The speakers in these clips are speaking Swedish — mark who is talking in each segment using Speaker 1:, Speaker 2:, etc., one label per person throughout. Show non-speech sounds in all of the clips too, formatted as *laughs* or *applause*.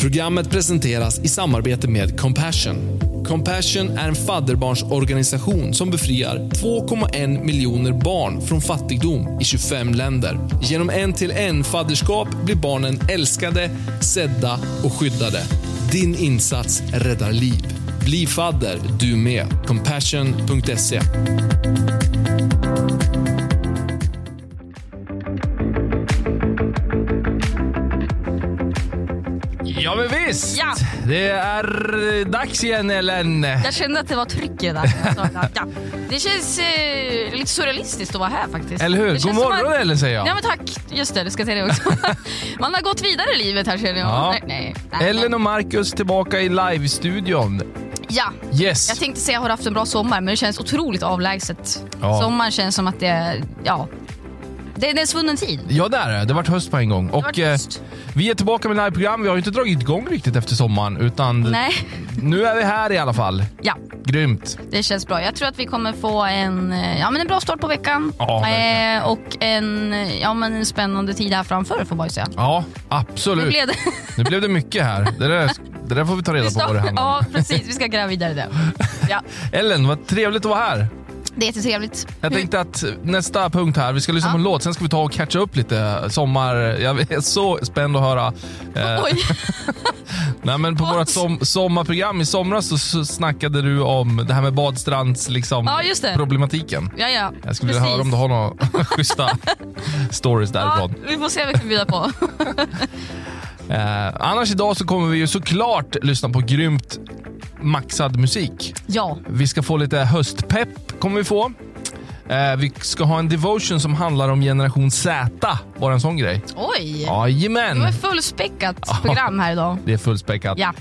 Speaker 1: Programmet presenteras i samarbete med Compassion. Compassion är en fadderbarnsorganisation som befriar 2,1 miljoner barn från fattigdom i 25 länder. Genom en-till-en fadderskap blir barnen älskade, sedda och skyddade. Din insats räddar liv. Bli fadder du med. Compassion.se.
Speaker 2: Det är dags igen Ellen.
Speaker 3: Jag kände att det var trycket där. *laughs* Ja. Det känns eh, lite surrealistiskt att vara här faktiskt.
Speaker 2: Eller hur?
Speaker 3: Det
Speaker 2: God morgon
Speaker 3: att-
Speaker 2: Ellen säger
Speaker 3: Ja
Speaker 2: jag.
Speaker 3: men tack. Just det, det ska säga det också. *laughs* Man har gått vidare i livet här känner jag.
Speaker 2: Ja.
Speaker 3: Nej, nej, nej,
Speaker 2: Ellen och Marcus tillbaka i live-studion.
Speaker 3: Ja.
Speaker 2: Yes.
Speaker 3: Jag tänkte säga att jag har haft en bra sommar men det känns otroligt avlägset.
Speaker 2: Ja.
Speaker 3: Sommaren känns som att det är, ja, det, det är en svunnen tid.
Speaker 2: Ja det är det. Det har varit höst på en gång. Och eh, vi är tillbaka med liveprogram. Vi har ju inte dragit igång riktigt efter sommaren utan
Speaker 3: Nej,
Speaker 2: nu är vi här i alla fall.
Speaker 3: ja.
Speaker 2: Grymt.
Speaker 3: Det känns bra. Jag tror att vi kommer få en, eh, ja, men en bra start på veckan.
Speaker 2: Ja,
Speaker 3: eh, och en, eh, ja, men en spännande tid här framför får man ju säga.
Speaker 2: Ja,
Speaker 3: Nu
Speaker 2: absolut.
Speaker 3: blev det...
Speaker 2: Nu blev det mycket här. Det där, det där får vi ta reda på vad det handlar om.
Speaker 3: Ja, precis. Vi ska gräva vidare i det. *laughs* Ja,
Speaker 2: Ellen, vad trevligt att vara här.
Speaker 3: Det är jättetrevligt.
Speaker 2: Jag tänkte att nästa punkt här, vi ska lyssna
Speaker 3: Ja.
Speaker 2: på en låt, sen ska vi ta och catcha upp lite sommar. Jag är så spänd att höra. Eh,
Speaker 3: Oj, *laughs*
Speaker 2: nej, men på vårt som, sommarprogram i somras så, så snackade du om det här med badstrands liksom,
Speaker 3: Ja,
Speaker 2: problematiken.
Speaker 3: ja, ja.
Speaker 2: Jag skulle vilja höra om du har några *laughs* schyssta stories
Speaker 3: Ja,
Speaker 2: därifrån.
Speaker 3: vi får se vad vi kan bjuda på. *laughs*
Speaker 2: Eh, annars idag så kommer vi ju såklart lyssna på grymt maxad musik.
Speaker 3: Ja,
Speaker 2: Vi ska få lite höstpepp, kommer vi få. Eh, vi ska ha en devotion som handlar om generation Z. Bara en sån grej.
Speaker 3: oj. Det
Speaker 2: Jajamän!
Speaker 3: var ett fullspäckat program här idag.
Speaker 2: Det är fullspäckat.
Speaker 3: Ja,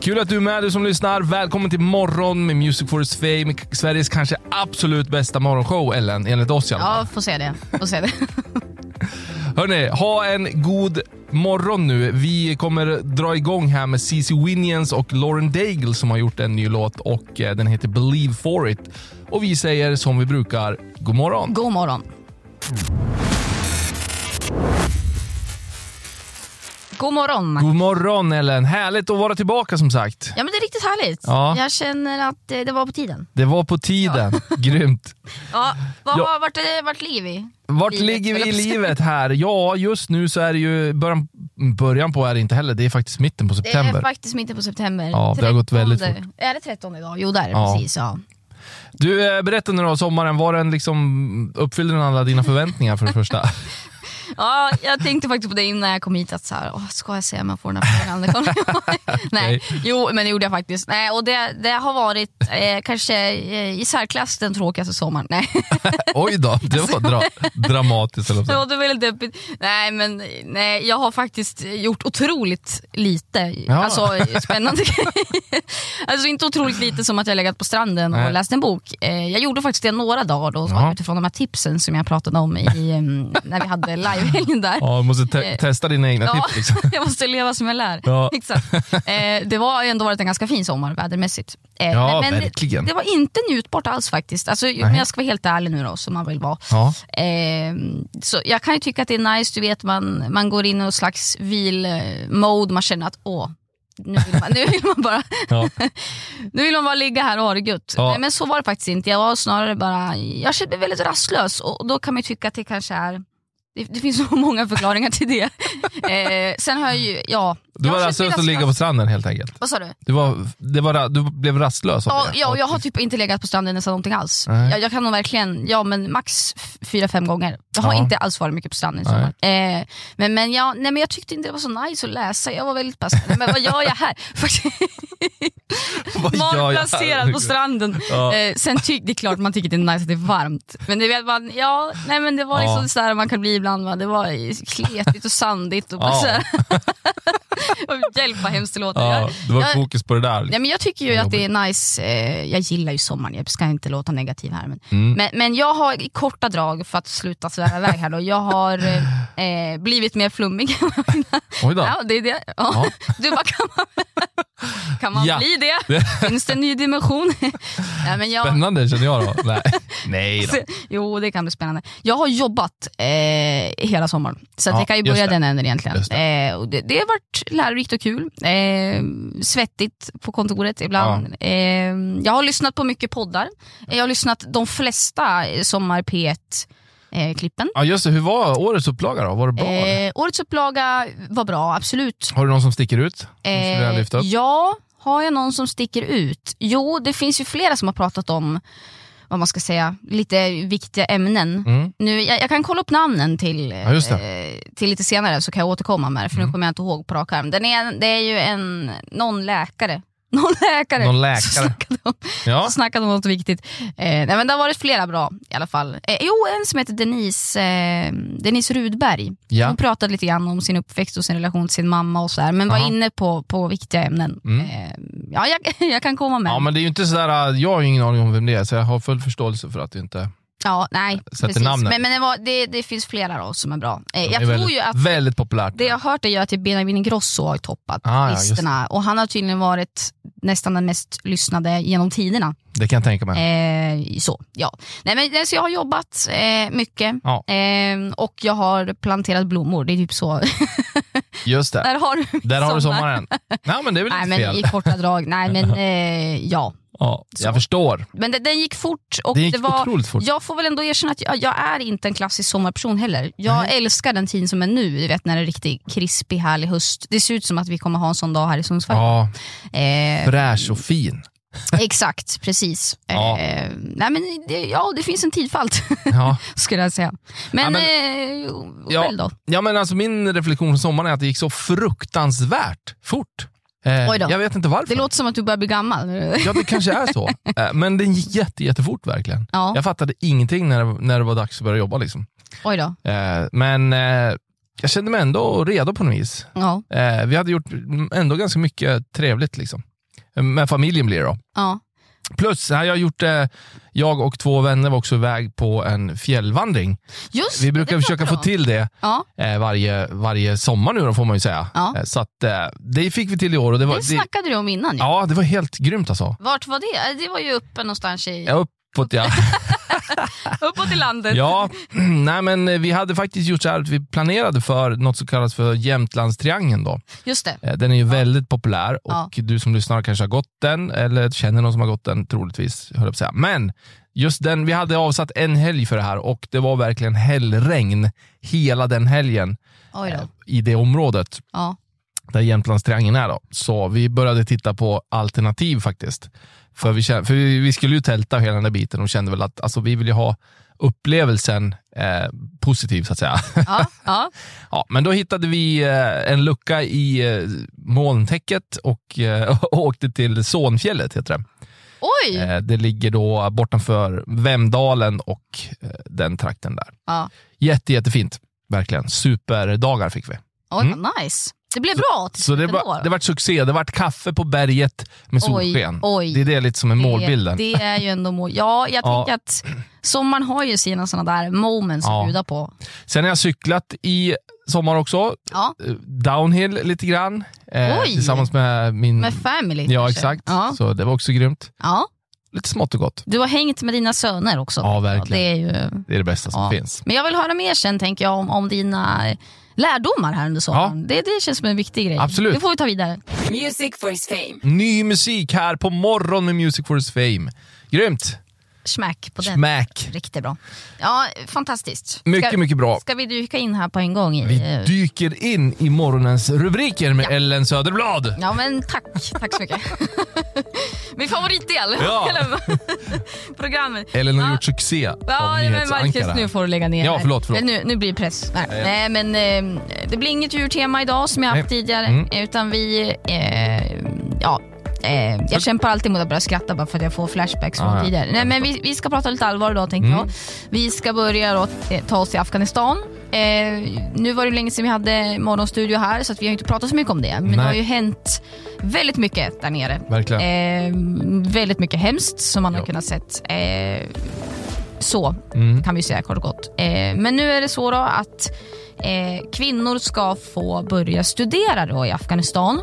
Speaker 2: Kul att du är med, du som lyssnar. Välkommen till Morgon med Music for its Fame. Sveriges kanske absolut bästa morgonshow, Ellen, enligt oss i alla fall.
Speaker 3: ja får se det. Får se det. *laughs*
Speaker 2: Hörni, ha en god morgon nu. Vi kommer dra igång här med CC Winians och Lauren Daigle som har gjort en ny låt och eh, den heter Believe for it. Och vi säger som vi brukar, god morgon.
Speaker 3: God morgon. God morgon.
Speaker 2: God morgon Ellen, härligt att vara tillbaka som sagt.
Speaker 3: Ja men det är riktigt härligt.
Speaker 2: Ja.
Speaker 3: Jag känner att eh, det var på tiden.
Speaker 2: Det var på tiden, *laughs* grymt.
Speaker 3: Ja, vad,
Speaker 2: Ja.
Speaker 3: Vart, är, vart ligger vi?
Speaker 2: Vart
Speaker 3: Livet,
Speaker 2: ligger vi i livet här? Ja, just nu så är det ju början, början på är det inte heller, det är faktiskt mitten på
Speaker 3: Det
Speaker 2: september.
Speaker 3: är faktiskt mitten på september.
Speaker 2: Ja, det har gått väldigt
Speaker 3: 13. Är det 13 idag? Jo, där är det
Speaker 2: Ja.
Speaker 3: precis. Ja.
Speaker 2: Du, eh, berätta nu då, sommaren, var den liksom, uppfyllde den alla dina förväntningar för det första? *laughs*
Speaker 3: ja, jag tänkte faktiskt på det innan jag kom hit, att så här, åh, ska jag säga om jag får den här frågan? Det kommer- *laughs* Nej, jo men det gjorde jag faktiskt. Nej, och det, det har varit eh, kanske eh, i särklass den tråkigaste sommaren. Nej. *laughs*
Speaker 2: Oj då, det var dra, dramatiskt. Eller
Speaker 3: Det
Speaker 2: så.
Speaker 3: låter väldigt deppigt. Nej men nej, jag har faktiskt gjort otroligt lite.
Speaker 2: Ja.
Speaker 3: Alltså spännande grejer. *laughs* Alltså inte otroligt lite som att jag legat på stranden och
Speaker 2: Nej.
Speaker 3: läst en bok. Eh, jag gjorde faktiskt det några dagar då,
Speaker 2: Ja.
Speaker 3: utifrån de här tipsen som jag pratade om i, em, när vi hade livehelgen *laughs* där.
Speaker 2: Ja, du måste te-
Speaker 3: Eh,
Speaker 2: testa dina egna
Speaker 3: Ja,
Speaker 2: tips. Liksom. *laughs*
Speaker 3: jag måste leva som jag lär.
Speaker 2: Ja.
Speaker 3: Exakt. Eh, det var ändå varit en ganska fin sommar vädermässigt. Eh,
Speaker 2: Ja,
Speaker 3: men
Speaker 2: verkligen.
Speaker 3: det var inte njutbart alls faktiskt. Alltså, men jag ska vara helt ärlig nu då, som man vill vara.
Speaker 2: Ja.
Speaker 3: Eh, så jag kan ju tycka att det är nice, du vet man, man går in i någon slags vil-mode, man känner att åh, nu vill man, nu vill man bara *laughs*
Speaker 2: Ja.
Speaker 3: nu vill man bara ligga här och ha det gött.
Speaker 2: Ja.
Speaker 3: Nej, men så var det faktiskt inte, jag var snarare bara, jag kände mig väldigt rastlös och då kan man ju tycka att det kanske är det, det finns så *laughs* många förklaringar till det. *laughs* Eh, sen har jag ju, ja.
Speaker 2: Du var rastlös att ligga på stranden helt enkelt.
Speaker 3: Vad sa du?
Speaker 2: Du, var, det var, du blev rastlös av
Speaker 3: Ja,
Speaker 2: det?
Speaker 3: ja, jag har typ inte legat på stranden nästan någonting alls.
Speaker 2: Nej.
Speaker 3: Jag, jag kan nog verkligen, ja men max fyra, fem gånger. Jag har
Speaker 2: Ja.
Speaker 3: inte alls varit mycket på stranden i sommar. Eh, men, men, jag, nej, men jag tyckte inte det var så nice att läsa, jag var väldigt passiv. Men vad gör jag här? *laughs* *laughs* Malplacerad på stranden.
Speaker 2: Ja.
Speaker 3: Eh, sen tycker det är klart man tycker det är nice att det är varmt. Men det vet man, ja, nej men det var
Speaker 2: Ja.
Speaker 3: liksom sådär man kan bli ibland. Va? Det var kletigt och sandigt. Och
Speaker 2: Ja. *laughs* *laughs*
Speaker 3: Hjälp vad hemskt det låter.
Speaker 2: Ja, det var
Speaker 3: jag-
Speaker 2: fokus på det där.
Speaker 3: Ja, men jag tycker ju att det är nice, eh, jag gillar ju sommaren, jag ska inte låta negativ här. Men,
Speaker 2: Mm.
Speaker 3: men, men jag har i korta drag, för att sluta svära iväg här då, jag har eh, *laughs* blivit mer flummig.
Speaker 2: Oj då.
Speaker 3: ja, det är det. Ja. *laughs* Du bara, kan man... Kan man
Speaker 2: Ja.
Speaker 3: bli det? Finns det en ny dimension? Nej, men jag,
Speaker 2: Spännande känner jag då. Nej, Nej då.
Speaker 3: Jo, det kan bli spännande. Jag har jobbat eh, hela sommaren, så
Speaker 2: Ja,
Speaker 3: jag kan ju börja
Speaker 2: det.
Speaker 3: den änden egentligen.
Speaker 2: Just
Speaker 3: Eh, det, det har varit lärorikt och kul. Eh, svettigt på kontoret ibland. Eh, jag har lyssnat på mycket poddar. Jag har lyssnat de flesta eh, Sommar P1-klippen.
Speaker 2: Ja, just det. Hur var årets upplaga då? Var det bra?
Speaker 3: Eh, årets upplaga var bra, absolut.
Speaker 2: Har du någon som sticker ut?
Speaker 3: Eh, ja, har jag någon som sticker ut? Jo, det finns ju flera som har pratat om vad man ska säga, lite viktiga ämnen.
Speaker 2: Mm.
Speaker 3: Nu, jag, jag kan kolla upp namnen till,
Speaker 2: Ja,
Speaker 3: eh, till lite senare så kan jag återkomma med det, för
Speaker 2: Mm.
Speaker 3: nu kommer jag inte ihåg på rak arm. Den är, det är ju en, någon läkare. *laughs* Någon läkare,
Speaker 2: Någon läkare.
Speaker 3: som snackade om,
Speaker 2: Ja.
Speaker 3: som snackade om något viktigt. Eh, nej, men det har varit flera bra i alla fall. Eh, jo, en som heter Denise, eh, Denise Rudberg.
Speaker 2: Ja.
Speaker 3: Hon pratade lite grann om sin uppväxt och sin relation till sin mamma och så här, men
Speaker 2: Aha.
Speaker 3: var inne på, på viktiga ämnen.
Speaker 2: Mm.
Speaker 3: Eh, ja, jag, *laughs* jag kan komma med.
Speaker 2: Ja, men det är inte sådär, jag har ju ingen aning om vem det är, så jag har full förståelse för att det inte...
Speaker 3: Ja, nej,
Speaker 2: Sätter
Speaker 3: precis.
Speaker 2: namnet.
Speaker 3: Men, men det, var, det, det finns flera då som är bra. Eh, jag
Speaker 2: är
Speaker 3: tror
Speaker 2: väldigt,
Speaker 3: ju att
Speaker 2: väldigt populärt.
Speaker 3: det jag har hört är ju att typ Benjamin Ingrosso har toppat
Speaker 2: Ah, ja,
Speaker 3: listorna och han har tydligen varit nästan den mest lyssnade genom tiderna.
Speaker 2: Det kan jag tänka mig.
Speaker 3: Eh, så, ja. Nej, men, så jag har jobbat eh, mycket
Speaker 2: Ja.
Speaker 3: eh, och jag har planterat blommor. Det är typ så. *laughs*
Speaker 2: Just det.
Speaker 3: Där har du
Speaker 2: Där har du
Speaker 3: sommar.
Speaker 2: sommaren. Nej, men det är väl *laughs*
Speaker 3: Nej
Speaker 2: inte fel.
Speaker 3: i korta drag, nej men *laughs* eh, ja.
Speaker 2: Ja,
Speaker 3: Så.
Speaker 2: jag förstår.
Speaker 3: Men det, den gick fort och
Speaker 2: Det
Speaker 3: det,
Speaker 2: gick
Speaker 3: var,
Speaker 2: otroligt fort.
Speaker 3: jag får väl ändå erkänna att jag, jag är inte en klassisk sommarperson heller. Jag
Speaker 2: Nej.
Speaker 3: älskar den tiden som är nu, du vet när det är riktigt krispig härlig höst. Det ser ut som att vi kommer ha en sån dag här i Sundsvall.
Speaker 2: Ja,
Speaker 3: Eh,
Speaker 2: fräsch och fin. *laughs*
Speaker 3: exakt, precis.
Speaker 2: Ja.
Speaker 3: Eh, nej men det, ja, det finns en tid för allt,
Speaker 2: Ja. *laughs*
Speaker 3: skulle jag säga. Men,
Speaker 2: Ja, men-
Speaker 3: eh, själv då?
Speaker 2: ja, men alltså min reflektion från sommaren är att det gick så fruktansvärt fort. Eh,
Speaker 3: Oj då.
Speaker 2: jag vet inte varför.
Speaker 3: Det låter som att du börjar bli gammal. *laughs*
Speaker 2: Ja, det kanske är så. Eh, men den gick jätte, jättefort verkligen.
Speaker 3: Ja.
Speaker 2: Jag fattade ingenting när det, när det var dags att börja jobba. Liksom.
Speaker 3: Oj då.
Speaker 2: Eh, men eh, jag kände mig ändå redo på något vis.
Speaker 3: Ja.
Speaker 2: Vi hade gjort ändå ganska mycket trevligt. Liksom. Med familjen blir det då.
Speaker 3: Ja.
Speaker 2: Plus, här har jag gjort, eh, jag och två vänner var också iväg på en fjällvandring.
Speaker 3: Just
Speaker 2: Vi
Speaker 3: det,
Speaker 2: brukar
Speaker 3: det
Speaker 2: försöka få till det
Speaker 3: Ja,
Speaker 2: eh, varje, varje sommar nu då, får man ju säga.
Speaker 3: Ja.
Speaker 2: Eh, så att, det fick vi till i år. Och det, var,
Speaker 3: det
Speaker 2: det,
Speaker 3: snackade du om innan ju.
Speaker 2: ja, det var helt grymt alltså.
Speaker 3: Vart var det? Det var ju uppe någonstans i,
Speaker 2: Ja, uppåt ja. *laughs*
Speaker 3: uppåt i landet.
Speaker 2: ja, *clears throat* nej men eh, vi hade faktiskt gjort så här att vi planerade för något som kallas för Jämtlandstriangeln. Då.
Speaker 3: Just det.
Speaker 2: Eh, Den är ju väldigt populär och
Speaker 3: Ja.
Speaker 2: du som lyssnar kanske har gått den eller känner någon som har gått den troligtvis. Höll jag säga. Men just den, vi hade avsatt en helg för det här och det var verkligen hällregn hela den helgen eh, i det området
Speaker 3: Ja.
Speaker 2: där Jämtlandstriangeln är. Då. Så vi började titta på alternativ faktiskt. För vi, kände, för vi skulle ju tälta hela den där biten och kände väl att alltså, vi vill ju ha upplevelsen eh, positiv så att säga.
Speaker 3: Ja. Ja. *laughs*
Speaker 2: Ja, men då hittade vi eh, en lucka i eh, molntäcket och, eh, och *laughs* åkte till Sonfjället. Heter det.
Speaker 3: Oj!
Speaker 2: Eh, det ligger då bortanför Vemdalen och eh, den trakten där.
Speaker 3: Ja.
Speaker 2: Jätte, jättefint. Verkligen. Superdagar fick vi.
Speaker 3: Oj, vad nice. Det blev bra till
Speaker 2: Så det,
Speaker 3: ändå
Speaker 2: var,
Speaker 3: då.
Speaker 2: det vart succé. Det vart kaffe på berget med solsken.
Speaker 3: oj.
Speaker 2: Det är det lite som är målbilden.
Speaker 3: Det, det är ju ändå mål. Ja, jag
Speaker 2: Ja.
Speaker 3: tänker att sommaren har ju sina sådana där moments
Speaker 2: Ja.
Speaker 3: att bjuda på.
Speaker 2: Sen har jag cyklat i sommar också.
Speaker 3: Ja,
Speaker 2: Downhill lite grann. Eh,
Speaker 3: Oj.
Speaker 2: tillsammans med min...
Speaker 3: med family
Speaker 2: ja,
Speaker 3: kanske.
Speaker 2: exakt.
Speaker 3: Ja.
Speaker 2: Så det var också grymt.
Speaker 3: ja.
Speaker 2: Lite smått och gott.
Speaker 3: Du har hängt med dina söner också.
Speaker 2: Ja, verkligen.
Speaker 3: Det är ju,
Speaker 2: Det är det bästa som finns.
Speaker 3: Men jag vill höra mer sen tänker jag om, om dina lärdomar här under sommaren. Det, det känns som en viktig grej.
Speaker 2: Absolut.
Speaker 3: Det får vi ta vidare.
Speaker 4: Music for his fame.
Speaker 2: Ny musik här på morgon med Music for his fame. Grymt!
Speaker 3: Smack på den.
Speaker 2: Smack!
Speaker 3: Riktigt bra. Ja, fantastiskt.
Speaker 2: Mycket,
Speaker 3: ska,
Speaker 2: mycket bra.
Speaker 3: Ska vi dyka in här på en gång? I,
Speaker 2: Vi
Speaker 3: eh,
Speaker 2: dyker in i morgonens rubriker med
Speaker 3: Ja.
Speaker 2: Ellen Söderblad.
Speaker 3: Ja men tack, tack så mycket. *laughs* Min favoritdel
Speaker 2: Ja. *laughs* *laughs*
Speaker 3: programmet.
Speaker 2: Ellen har
Speaker 3: Ja.
Speaker 2: gjort succé
Speaker 3: Ja, men Marcus, nu får du lägga ner.
Speaker 2: Ja, förlåt, förlåt.
Speaker 3: Nu, nu blir det press. Nej,
Speaker 2: Ja, ja.
Speaker 3: Nej men eh, det blir inget djurtema idag som jag haft
Speaker 2: Nej.
Speaker 3: tidigare.
Speaker 2: Mm.
Speaker 3: Utan vi, eh, ja. Eh, jag kämpar alltid mot att börja skratta bara för att jag får flashbacks från
Speaker 2: ja.
Speaker 3: tidigare. Nej, men vi, vi ska prata lite allvar idag tänkte
Speaker 2: Mm.
Speaker 3: jag. Vi ska börja då, eh, ta oss till Afghanistan. Eh, nu var det länge sedan vi hade morgonstudio här så vi har inte pratat så mycket om det. Men det
Speaker 2: Nej.
Speaker 3: har ju hänt väldigt mycket där nere. Eh, väldigt mycket hemskt som man har
Speaker 2: Ja.
Speaker 3: kunnat sett. Eh, så
Speaker 2: Mm.
Speaker 3: kan vi säga kort och gott. Eh, men nu är det så då att Eh, kvinnor ska få börja studera då i Afghanistan.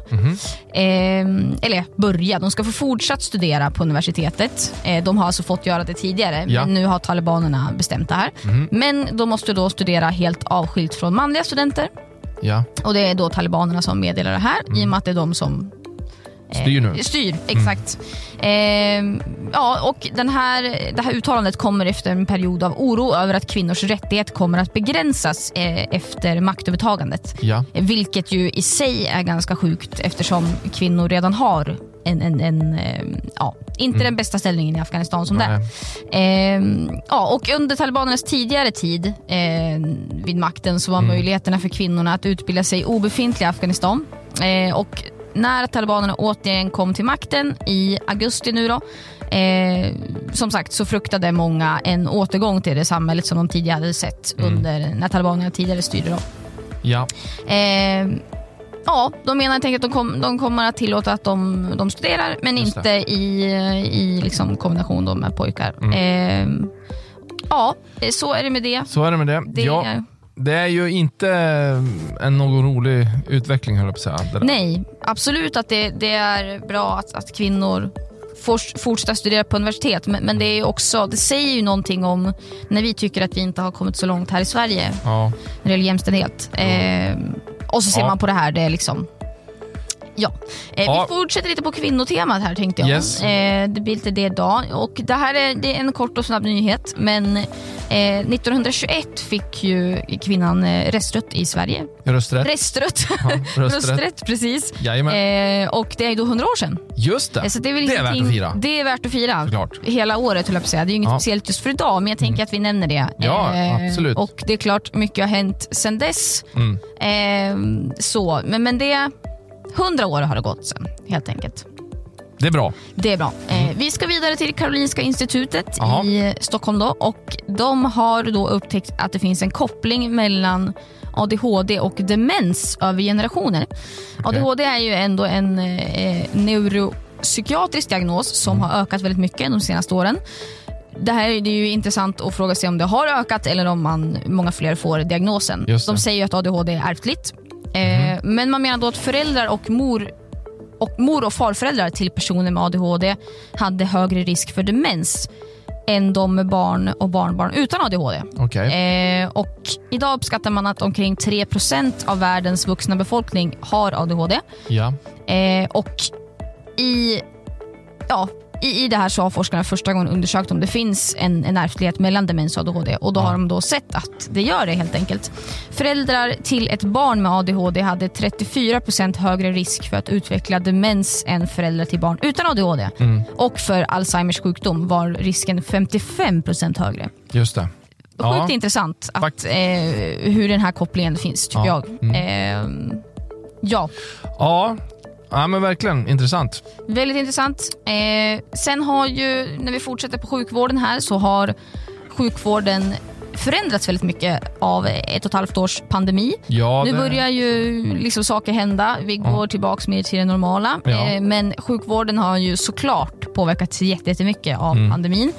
Speaker 3: Eh, eller börja, de ska få fortsatt studera på universitetet. Eh, de har alltså fått göra det tidigare,
Speaker 2: Ja.
Speaker 3: men nu har talibanerna bestämt det här. Men de måste då studera helt avskilt från manliga studenter.
Speaker 2: Ja.
Speaker 3: Och det är då talibanerna som meddelar det här i och med att det är de som
Speaker 2: Styr nu.
Speaker 3: Styr, exakt. Ehm, ja, och den här, det här uttalandet kommer efter en period av oro över att kvinnors rättighet kommer att begränsas eh, efter maktövertagandet.
Speaker 2: Ja.
Speaker 3: Vilket ju i sig är ganska sjukt eftersom kvinnor redan har en, en, en eh, ja, inte den bästa ställningen i Afghanistan som det är.
Speaker 2: Nej.
Speaker 3: Ehm, ja, och under talibanernas tidigare tid eh, vid makten så var möjligheterna för kvinnorna att utbilda sig obefintliga i Afghanistan. Eh, och när talibanerna återigen kom till makten i augusti nu då, eh, som sagt så fruktade många en återgång till det samhället som de tidigare hade sett under när talibanerna tidigare styrde. Då.
Speaker 2: Ja.
Speaker 3: Eh, ja, de menar helt enkelt att de, kom, de kommer att tillåta att de, de studerar men
Speaker 2: Just
Speaker 3: inte i, i liksom kombination med pojkar.
Speaker 2: Mm.
Speaker 3: Eh, ja, så är det med det.
Speaker 2: Så är det med det.
Speaker 3: det
Speaker 2: ja, det är ju inte en någon rolig utveckling höll jag på att säga.
Speaker 3: Nej, absolut att det, det är bra att, att kvinnor får fortsätta studera på universitet men, men det, är också, det säger ju någonting om när vi tycker att vi inte har kommit så långt här i Sverige
Speaker 2: Ja.
Speaker 3: när det gäller jämställdhet. Eh, och så ser
Speaker 2: Ja.
Speaker 3: man på det här, det är liksom... Ja. Eh,
Speaker 2: Ja.
Speaker 3: Vi fortsätter lite på kvinnotemat här tänkte jag.
Speaker 2: Yes.
Speaker 3: Eh, det blir lite det idag. Och det här är, det är en kort och snabb nyhet men eh, 1921 fick ju kvinnan eh, rösträtt i Sverige.
Speaker 2: Rösträtt.
Speaker 3: Rösträtt.
Speaker 2: Ja, rösträtt. *laughs*
Speaker 3: Rösträtt, precis. Eh, och det är då 100 år sedan.
Speaker 2: Just det.
Speaker 3: Eh, Så det är, väl
Speaker 2: det är värt att fira.
Speaker 3: Det är värt att fira.
Speaker 2: Såklart.
Speaker 3: Hela året höll jag på att säga. Det är ju inget
Speaker 2: Ja.
Speaker 3: speciellt just för idag men jag tänker att vi nämner det.
Speaker 2: Ja, absolut.
Speaker 3: Och det är klart, mycket har hänt sedan dess.
Speaker 2: Mm.
Speaker 3: Eh, så, men, men det... 100 år har det gått sen, helt enkelt.
Speaker 2: Det är bra.
Speaker 3: Det är bra. Eh, vi ska vidare till Karolinska institutet
Speaker 2: Mm. Jaha.
Speaker 3: i Stockholm. Då, och De har då upptäckt att det finns en koppling mellan ADHD och demens över generationer. ADHD är ju ändå en eh, neuropsykiatrisk diagnos som
Speaker 2: Mm.
Speaker 3: har ökat väldigt mycket de senaste åren. Det här är ju intressant att fråga sig om det har ökat eller om man, många fler får diagnosen. De säger ju att ADHD är ärftligt. Eh, Men man menar då att föräldrar och mor och mor och farföräldrar till personer med ADHD hade högre risk för demens än de med barn och barnbarn utan ADHD.
Speaker 2: Okej.
Speaker 3: Eh, och idag uppskattar man att omkring 3% av världens vuxna befolkning har ADHD.
Speaker 2: Ja.
Speaker 3: Eh, och i, ja, i, i det här så har forskarna första gången undersökt om det finns en, en ärftlighet mellan demens och ADHD och då har de då sett att det gör det helt enkelt. Föräldrar till ett barn med ADHD hade 34% högre risk för att utveckla demens än föräldrar till barn utan ADHD.
Speaker 2: Mm.
Speaker 3: Och för Alzheimers sjukdom var risken 55% högre.
Speaker 2: Just det.
Speaker 3: Sjukt
Speaker 2: Ja.
Speaker 3: intressant att, eh, hur den här kopplingen finns tycker
Speaker 2: Ja.
Speaker 3: jag. Eh, ja,
Speaker 2: Ja. Ja, men verkligen intressant.
Speaker 3: Väldigt intressant. Eh, sen har ju, när vi fortsätter på sjukvården här, så har sjukvården förändrats väldigt mycket av ett och ett halvt års pandemi.
Speaker 2: Ja,
Speaker 3: nu
Speaker 2: det-
Speaker 3: börjar ju liksom saker hända. Vi går tillbaka mer till det normala.
Speaker 2: Ja.
Speaker 3: Eh, men sjukvården har ju såklart påverkats jätte- jättemycket av
Speaker 2: Mm.
Speaker 3: pandemin.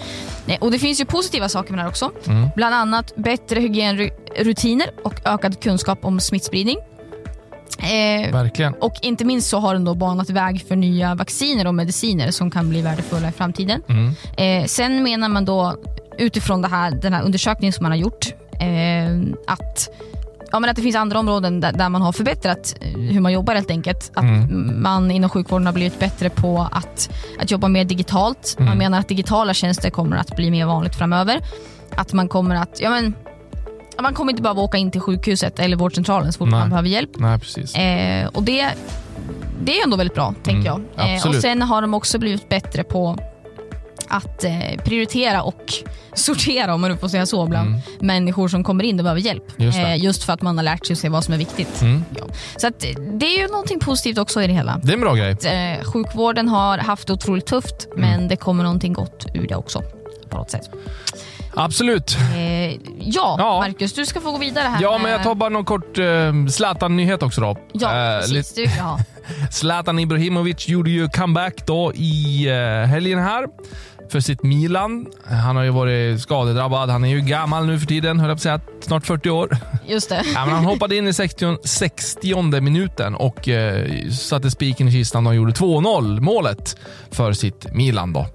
Speaker 3: Eh, och Det finns ju positiva saker med det här också.
Speaker 2: Mm.
Speaker 3: Bland annat bättre hygienrutiner och ökad kunskap om smittspridning. Eh,
Speaker 2: Verkligen.
Speaker 3: och inte minst så har den då banat väg för nya vacciner och mediciner som kan bli värdefulla i framtiden.
Speaker 2: Mm.
Speaker 3: Eh, sen menar man då utifrån det här, den här undersökningen som man har gjort eh, att, ja, men att det finns andra områden där, där man har förbättrat eh, hur man jobbar helt enkelt. Att
Speaker 2: Mm.
Speaker 3: man inom sjukvården har blivit bättre på att, att jobba mer digitalt. Man
Speaker 2: Mm.
Speaker 3: menar att digitala tjänster kommer att bli mer vanligt framöver. Att man kommer att, ja men man kommer inte behöva åka in till sjukhuset eller vårdcentralen så fort
Speaker 2: Nej.
Speaker 3: man behöver hjälp.
Speaker 2: Nej, precis.
Speaker 3: Eh, och det, det är ändå väldigt bra, tänker
Speaker 2: Mm,
Speaker 3: jag. Eh, och. Sen har de också blivit bättre på att eh, prioritera och *laughs* sortera, om man får säga så, bland
Speaker 2: Mm.
Speaker 3: människor som kommer in och behöver hjälp.
Speaker 2: Just.
Speaker 3: Eh, just för att man har lärt sig att se vad som är viktigt.
Speaker 2: Mm.
Speaker 3: Ja. Så att, det är ju någonting positivt också i det hela.
Speaker 2: Det är en bra grej.
Speaker 3: Eh, sjukvården har haft det otroligt tufft,
Speaker 2: Mm.
Speaker 3: men det kommer någonting gott ur det också. På något sätt.
Speaker 2: Absolut.
Speaker 3: Eh, ja,
Speaker 2: Ja.
Speaker 3: Marcus, du ska få gå vidare här.
Speaker 2: Ja, men jag tar bara någon kort uh, Zlatan-nyhet också då.
Speaker 3: Ja,
Speaker 2: Eh,
Speaker 3: precis. Jag ha. *laughs*
Speaker 2: Zlatan Ibrahimovic gjorde ju comeback då i eh, helgen här för sitt Milan. Han har ju varit skadedrabbad. Han är ju gammal nu för tiden, höll jag på att säga. Snart 40 år.
Speaker 3: Just det.
Speaker 2: Ja, men han hoppade in i 60, 60 minuten och eh, satte spiken i kistan och gjorde 2-0 målet för sitt Milan. Då.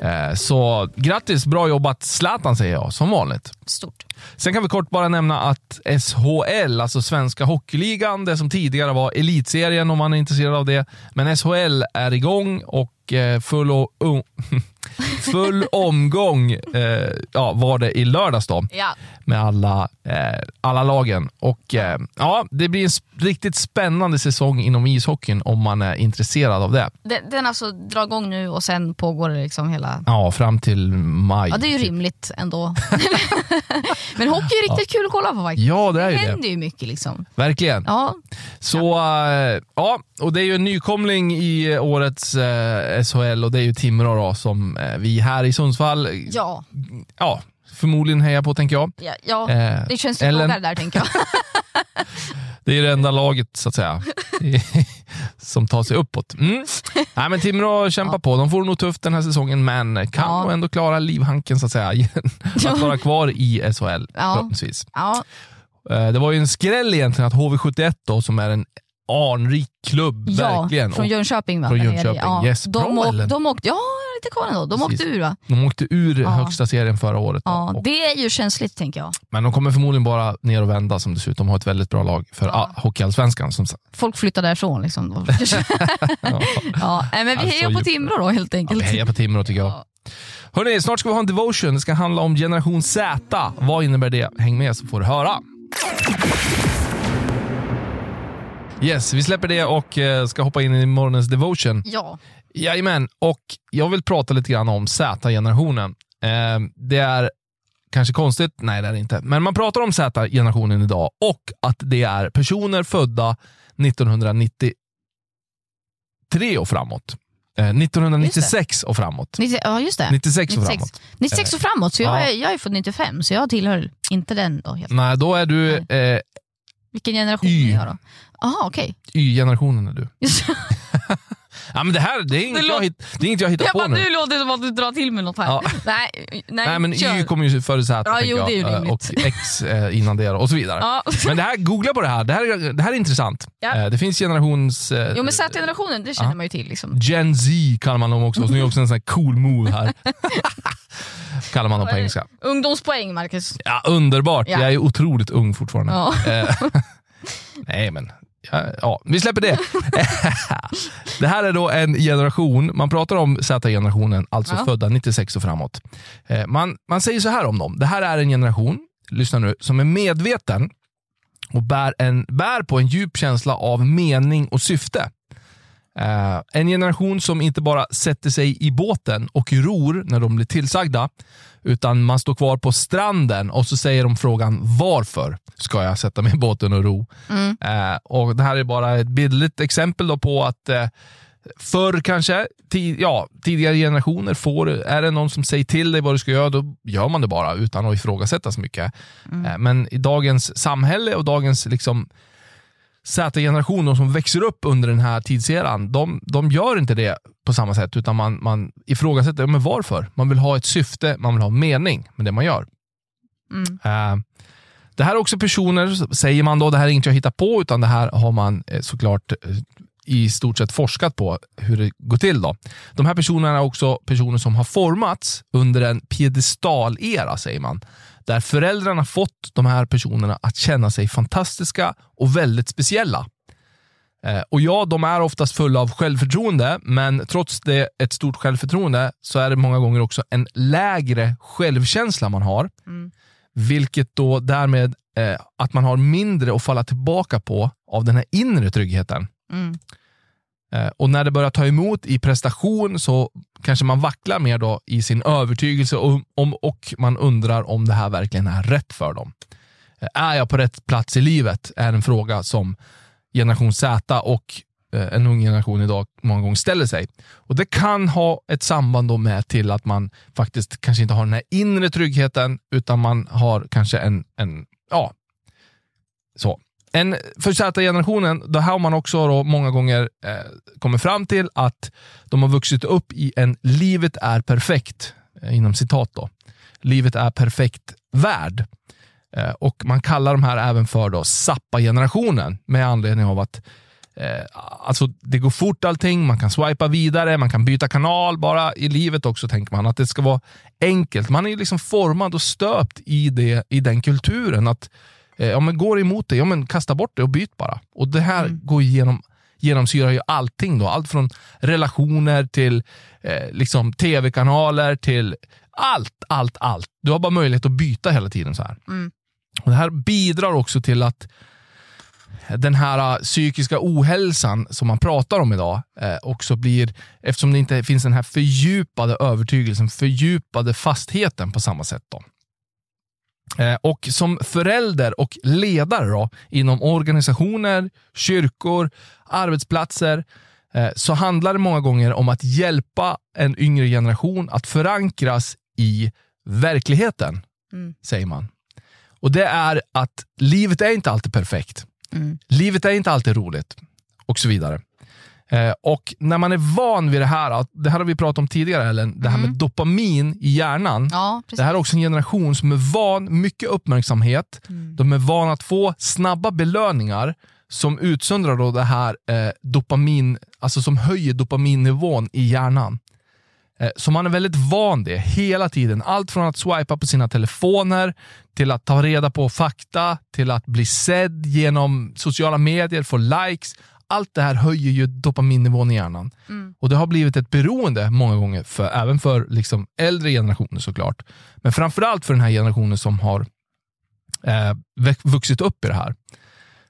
Speaker 2: Eh, så grattis, bra jobbat Zlatan säger jag, som vanligt.
Speaker 3: Stort.
Speaker 2: Sen kan vi kort bara nämna att SHL, alltså Svenska Hockeyligan, det som tidigare var Elitserien om man är intresserad av det, men SHL är igång och eh, full, o- o- *laughs* full omgång eh, ja, var det i lördags då
Speaker 3: Ja.
Speaker 2: med alla, eh, alla lagen. Och eh, ja, Det blir en riktigt spännande säsong inom ishockeyn om man är intresserad av det.
Speaker 3: Den, den alltså drar igång nu och sen pågår det liksom hela...
Speaker 2: Ja, fram till maj.
Speaker 3: Ja, det är ju
Speaker 2: typ.
Speaker 3: rimligt ändå. *laughs* Men hockey är riktigt kul att kolla på faktiskt.
Speaker 2: Ja, det är
Speaker 3: det
Speaker 2: ju det.
Speaker 3: händer ju mycket liksom.
Speaker 2: Verkligen.
Speaker 3: Ja,
Speaker 2: Så eh, ja, och det är ju en nykomling i årets eh, SHL och det är ju Timrå då, som eh, vi här i Sundsvall,
Speaker 3: ja,
Speaker 2: ja, förmodligen hejar på tänker jag.
Speaker 3: ja, ja.
Speaker 2: Eh,
Speaker 3: det känns
Speaker 2: Ellen.
Speaker 3: svagare där tänker jag. *laughs*
Speaker 2: Det är det enda laget så att säga *laughs* som tar sig uppåt. Mm. Nej, men Timrå kämpar på. De får nog tufft den här säsongen, men kan
Speaker 3: Ja.
Speaker 2: ändå klara livhanken så att säga. *laughs* att vara kvar i SHL
Speaker 3: Ja.
Speaker 2: förhoppningsvis.
Speaker 3: Ja,
Speaker 2: Eh, Det var ju en skräll egentligen att HV71 då, som är en anrik klubb,
Speaker 3: ja
Speaker 2: verkligen.
Speaker 3: från Jönköping va?
Speaker 2: Från. Jönköping.
Speaker 3: Ja.
Speaker 2: Yes, bra,
Speaker 3: de, åk,
Speaker 2: Ellen.
Speaker 3: de åkte, ja, lite kvar ändå. De
Speaker 2: Precis.
Speaker 3: åkte ur va?
Speaker 2: De åkte ur
Speaker 3: Ja.
Speaker 2: högsta serien förra året.
Speaker 3: Ja, det är ju känsligt tänker jag.
Speaker 2: men de kommer förmodligen bara ner och vända som dessutom har ett väldigt bra lag för
Speaker 3: Ja.
Speaker 2: ja. Hockeyallsvenskan. Som.
Speaker 3: Folk flyttar därifrån liksom. *laughs*
Speaker 2: ja.
Speaker 3: ja, men vi
Speaker 2: Alltså,
Speaker 3: hejar på Timrå då helt
Speaker 2: Ja,
Speaker 3: enkelt.
Speaker 2: vi hejar på Timrå tycker jag.
Speaker 3: Ja.
Speaker 2: Hörrni, snart ska vi ha en devotion. Det ska handla om generation Z. Vad innebär det? Häng med så får du höra. Yes, vi släpper det och eh, ska hoppa in i morgonens devotion.
Speaker 3: Ja,
Speaker 2: Jajamän, och jag vill prata lite grann om Z-generationen. Eh, det är kanske konstigt, nej det är det inte, men man pratar om Z-generationen idag och att det är personer födda 1993 och framåt. Eh, 1996 och framåt.
Speaker 3: 90, ja just det.
Speaker 2: 96 och
Speaker 3: 96.
Speaker 2: framåt.
Speaker 3: 96 och framåt, så jag,
Speaker 2: Ja.
Speaker 3: är, jag är född 95 så jag tillhör inte den då. Helt.
Speaker 2: Nej, då är du eh,
Speaker 3: Vilken generation
Speaker 2: Y.
Speaker 3: är jag då? Jaha okej.
Speaker 2: Y-generationen. är du. *laughs* Ja, men det här det är inget,
Speaker 3: Det
Speaker 2: jag,
Speaker 3: låter-
Speaker 2: hitt, det är inget jag hittar
Speaker 3: Jag
Speaker 2: på
Speaker 3: bara,
Speaker 2: nu.
Speaker 3: nu låter det som att du drar till med något här.
Speaker 2: Ja. *laughs*
Speaker 3: Nej, nej,
Speaker 2: Nej, men
Speaker 3: kör.
Speaker 2: Y kommer ju före Z,
Speaker 3: Ja,
Speaker 2: tänker
Speaker 3: jo,
Speaker 2: jag.
Speaker 3: det är ju
Speaker 2: Eh,
Speaker 3: rimligt.
Speaker 2: och X eh, innan det och så vidare.
Speaker 3: Ja. *laughs*
Speaker 2: Men det här, googla på det här. Det här, är- det här är intressant.
Speaker 3: Ja.
Speaker 2: Eh, Det finns generations... eh,
Speaker 3: Jo men Z-generationen, det känner
Speaker 2: Ja.
Speaker 3: man ju till. Liksom.
Speaker 2: Gen Z kallar man dem också. Så det är också en sån här cool move här. kallar man dem på engelska.
Speaker 3: Ungdomspoäng Marcus.
Speaker 2: Ja, underbart.
Speaker 3: Ja.
Speaker 2: Jag är otroligt ung fortfarande.
Speaker 3: Ja.
Speaker 2: Eh, Nej, men ja, vi släpper det. *laughs* det här är då en generation, man pratar om Z-generationen, alltså
Speaker 3: Ja.
Speaker 2: födda 96 och framåt. Eh, Man, man säger så här om dem, det här är en generation, lyssna nu, som är medveten och bär, en, bär på en djup känsla av mening och syfte. Eh, en generation som inte bara sätter sig i båten och ror när de blir tillsagda, utan man står kvar på stranden och så säger de frågan varför ska jag sätta mig i båten och ro?
Speaker 3: Mm.
Speaker 2: Eh, och Det här är bara ett bildligt exempel då på att eh, förr kanske, ti- ja, tidigare generationer, får, är det någon som säger till dig vad du ska göra, då gör man det bara utan att ifrågasätta så mycket. Eh, men i dagens samhälle och dagens liksom, Z-generation, de som växer upp under den här tidseran, de, de gör inte det på samma sätt, utan man, man ifrågasätter ja, men varför. Man vill ha ett syfte, man vill ha mening med det man gör.
Speaker 3: Mm.
Speaker 2: Eh, det här är också personer, säger man då, det här är inget jag hittar på, utan det här har man eh, såklart eh, i stort sett forskat på hur det går till. Då. De här personerna är också personer som har formats under en piedestal-era, säger man. Där föräldrarna fått de här personerna att känna sig fantastiska och väldigt speciella. Eh, Och ja, de är oftast fulla av självförtroende, men trots det ett stort självförtroende så är det många gånger också en lägre självkänsla man har.
Speaker 3: Mm.
Speaker 2: Vilket då därmed eh, att man har mindre att falla tillbaka på av den här inre tryggheten.
Speaker 3: Mm.
Speaker 2: Eh, och när det börjar ta emot i prestation så kanske man vacklar mer då i sin övertygelse och, om, och man undrar om det här verkligen är rätt för dem. Eh, är jag på rätt plats i livet? är en fråga som generation Z och eh, en ung generation idag många gånger ställer sig. Och Det kan ha ett samband då med till att man faktiskt kanske inte har den här inre tryggheten, utan man har kanske en, en ja, så. En, för Z-generationen, då har man också då många gånger eh, kommit fram till att de har vuxit upp i en livet är perfekt, eh, inom citat då. Livet är perfekt värld. Eh, och man kallar de här även för då Zappa-generationen med anledning av att eh, alltså det går fort allting, man kan swipa vidare, man kan byta kanal bara i livet också tänker man. Att det ska vara enkelt. Man är liksom formad och stöpt i, det, i den kulturen. att ja, men Går emot det, ja, men kasta bort det och byt bara. Och Det här mm. går igenom genomsyrar ju allting. Då. Allt från relationer till eh, liksom tv-kanaler till allt, allt, allt. Du har bara möjlighet att byta hela tiden. så här. Mm. Och det här bidrar också till att den här äh, psykiska ohälsan som man pratar om idag eh, också blir, eftersom det inte finns den här fördjupade övertygelsen, fördjupade fastheten på samma sätt. Då. Eh, och som förälder och ledare då, inom organisationer, kyrkor, arbetsplatser eh, så handlar det många gånger om att hjälpa en yngre generation att förankras i verkligheten, mm. säger man. Och det är att livet är inte alltid perfekt. Mm. Livet är inte alltid roligt och så vidare. Eh, och när man är van vid det här, det här har vi pratat om tidigare Ellen, det här med mm. dopamin i hjärnan.
Speaker 3: Ja,
Speaker 2: det här är också en generation som är van mycket uppmärksamhet. Mm. De är vana att få snabba belöningar som utsöndrar då det här eh, dopamin, alltså som höjer dopaminnivån i hjärnan. Eh, så man är väldigt van det hela tiden. Allt från att swipa på sina telefoner, till att ta reda på fakta, till att bli sedd genom sociala medier, få likes. Allt det här höjer ju dopaminnivån i hjärnan. Mm. Och det har blivit ett beroende många gånger, för, även för liksom äldre generationer såklart. Men framförallt för den här generationen som har eh, vuxit upp i det här.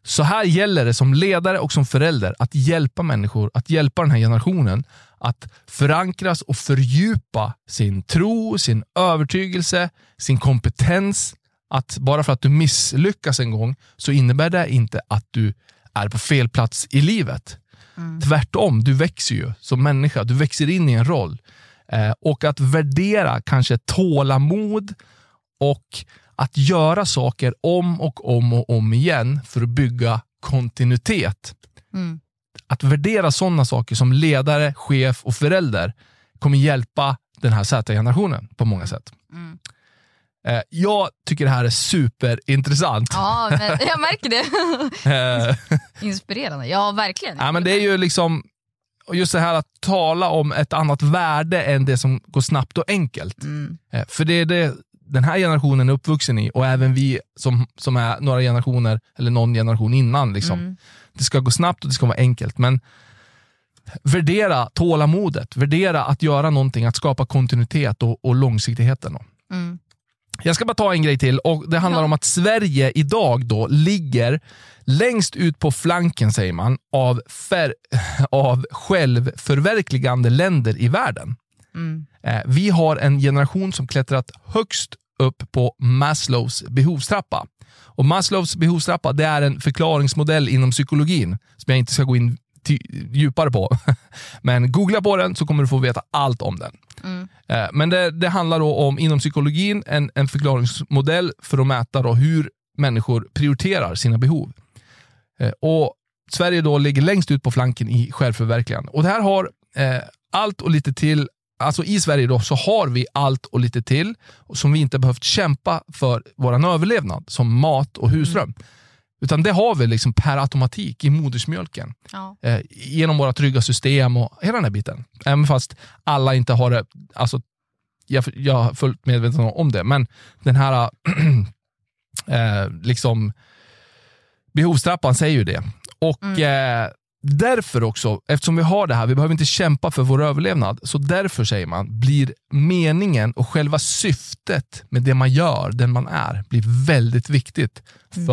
Speaker 2: Så här gäller det som ledare och som förälder att hjälpa människor, att hjälpa den här generationen att förankras och fördjupa sin tro, sin övertygelse, sin kompetens. Att bara för att du misslyckas en gång så innebär det inte att du är på fel plats i livet. Mm. Tvärtom, du växer ju som människa. Du växer in i en roll. Eh, och att värdera kanske tålamod och att göra saker om och om och om igen för att bygga kontinuitet. Mm att värdera sådana saker som ledare, chef och förälder kommer hjälpa den här Z-generationen på många sätt. Mm. Eh, jag tycker det här är superintressant.
Speaker 3: Ja, *laughs* jag märker det. Inspirerande. Ja, verkligen.
Speaker 2: Ja, men det är ju liksom just det här att tala om ett annat värde än det som går snabbt och enkelt. Mm. Eh, för det är det den här generationen är uppvuxen i och även vi som, som är några generationer eller någon generation innan. Liksom. Mm. Det ska gå snabbt och det ska vara enkelt. Men värdera tålamodet, värdera att göra någonting, att skapa kontinuitet och, och långsiktigheten. Mm. Jag ska bara ta en grej till och det handlar ja. om att Sverige idag då ligger längst ut på flanken, säger man, av, för, *laughs* av självförverkligande länder i världen. Mm. Eh, vi har en generation som klättrat högst upp på Maslows behovstrappa. Och Maslows behovstrappa det är en förklaringsmodell inom psykologin som jag inte ska gå in djupare på. *laughs* Men googla på den så kommer du få veta allt om den. Mm. Eh, men det, det, handlar då om, inom psykologin, en, en förklaringsmodell för att mäta då hur människor prioriterar sina behov. Eh, och Sverige då ligger längst ut på flanken i självförverkligande. Och det här har eh, allt och lite till alltså i Sverige då, så har vi allt och lite till som vi inte behövt kämpa för vår överlevnad, som mat och husrum. Mm. Utan det har vi liksom per automatik i modersmjölken. Ja. Eh, genom våra trygga system och hela den här biten. Även fast alla inte har det, alltså, jag, jag är fullt medveten om det, men den här *clears throat* eh, liksom behovstrappan säger ju det. Och mm. eh, därför också, eftersom vi har det här, vi behöver inte kämpa för vår överlevnad, så därför säger man, blir meningen och själva syftet med det man gör, den man är, blir väldigt viktigt mm.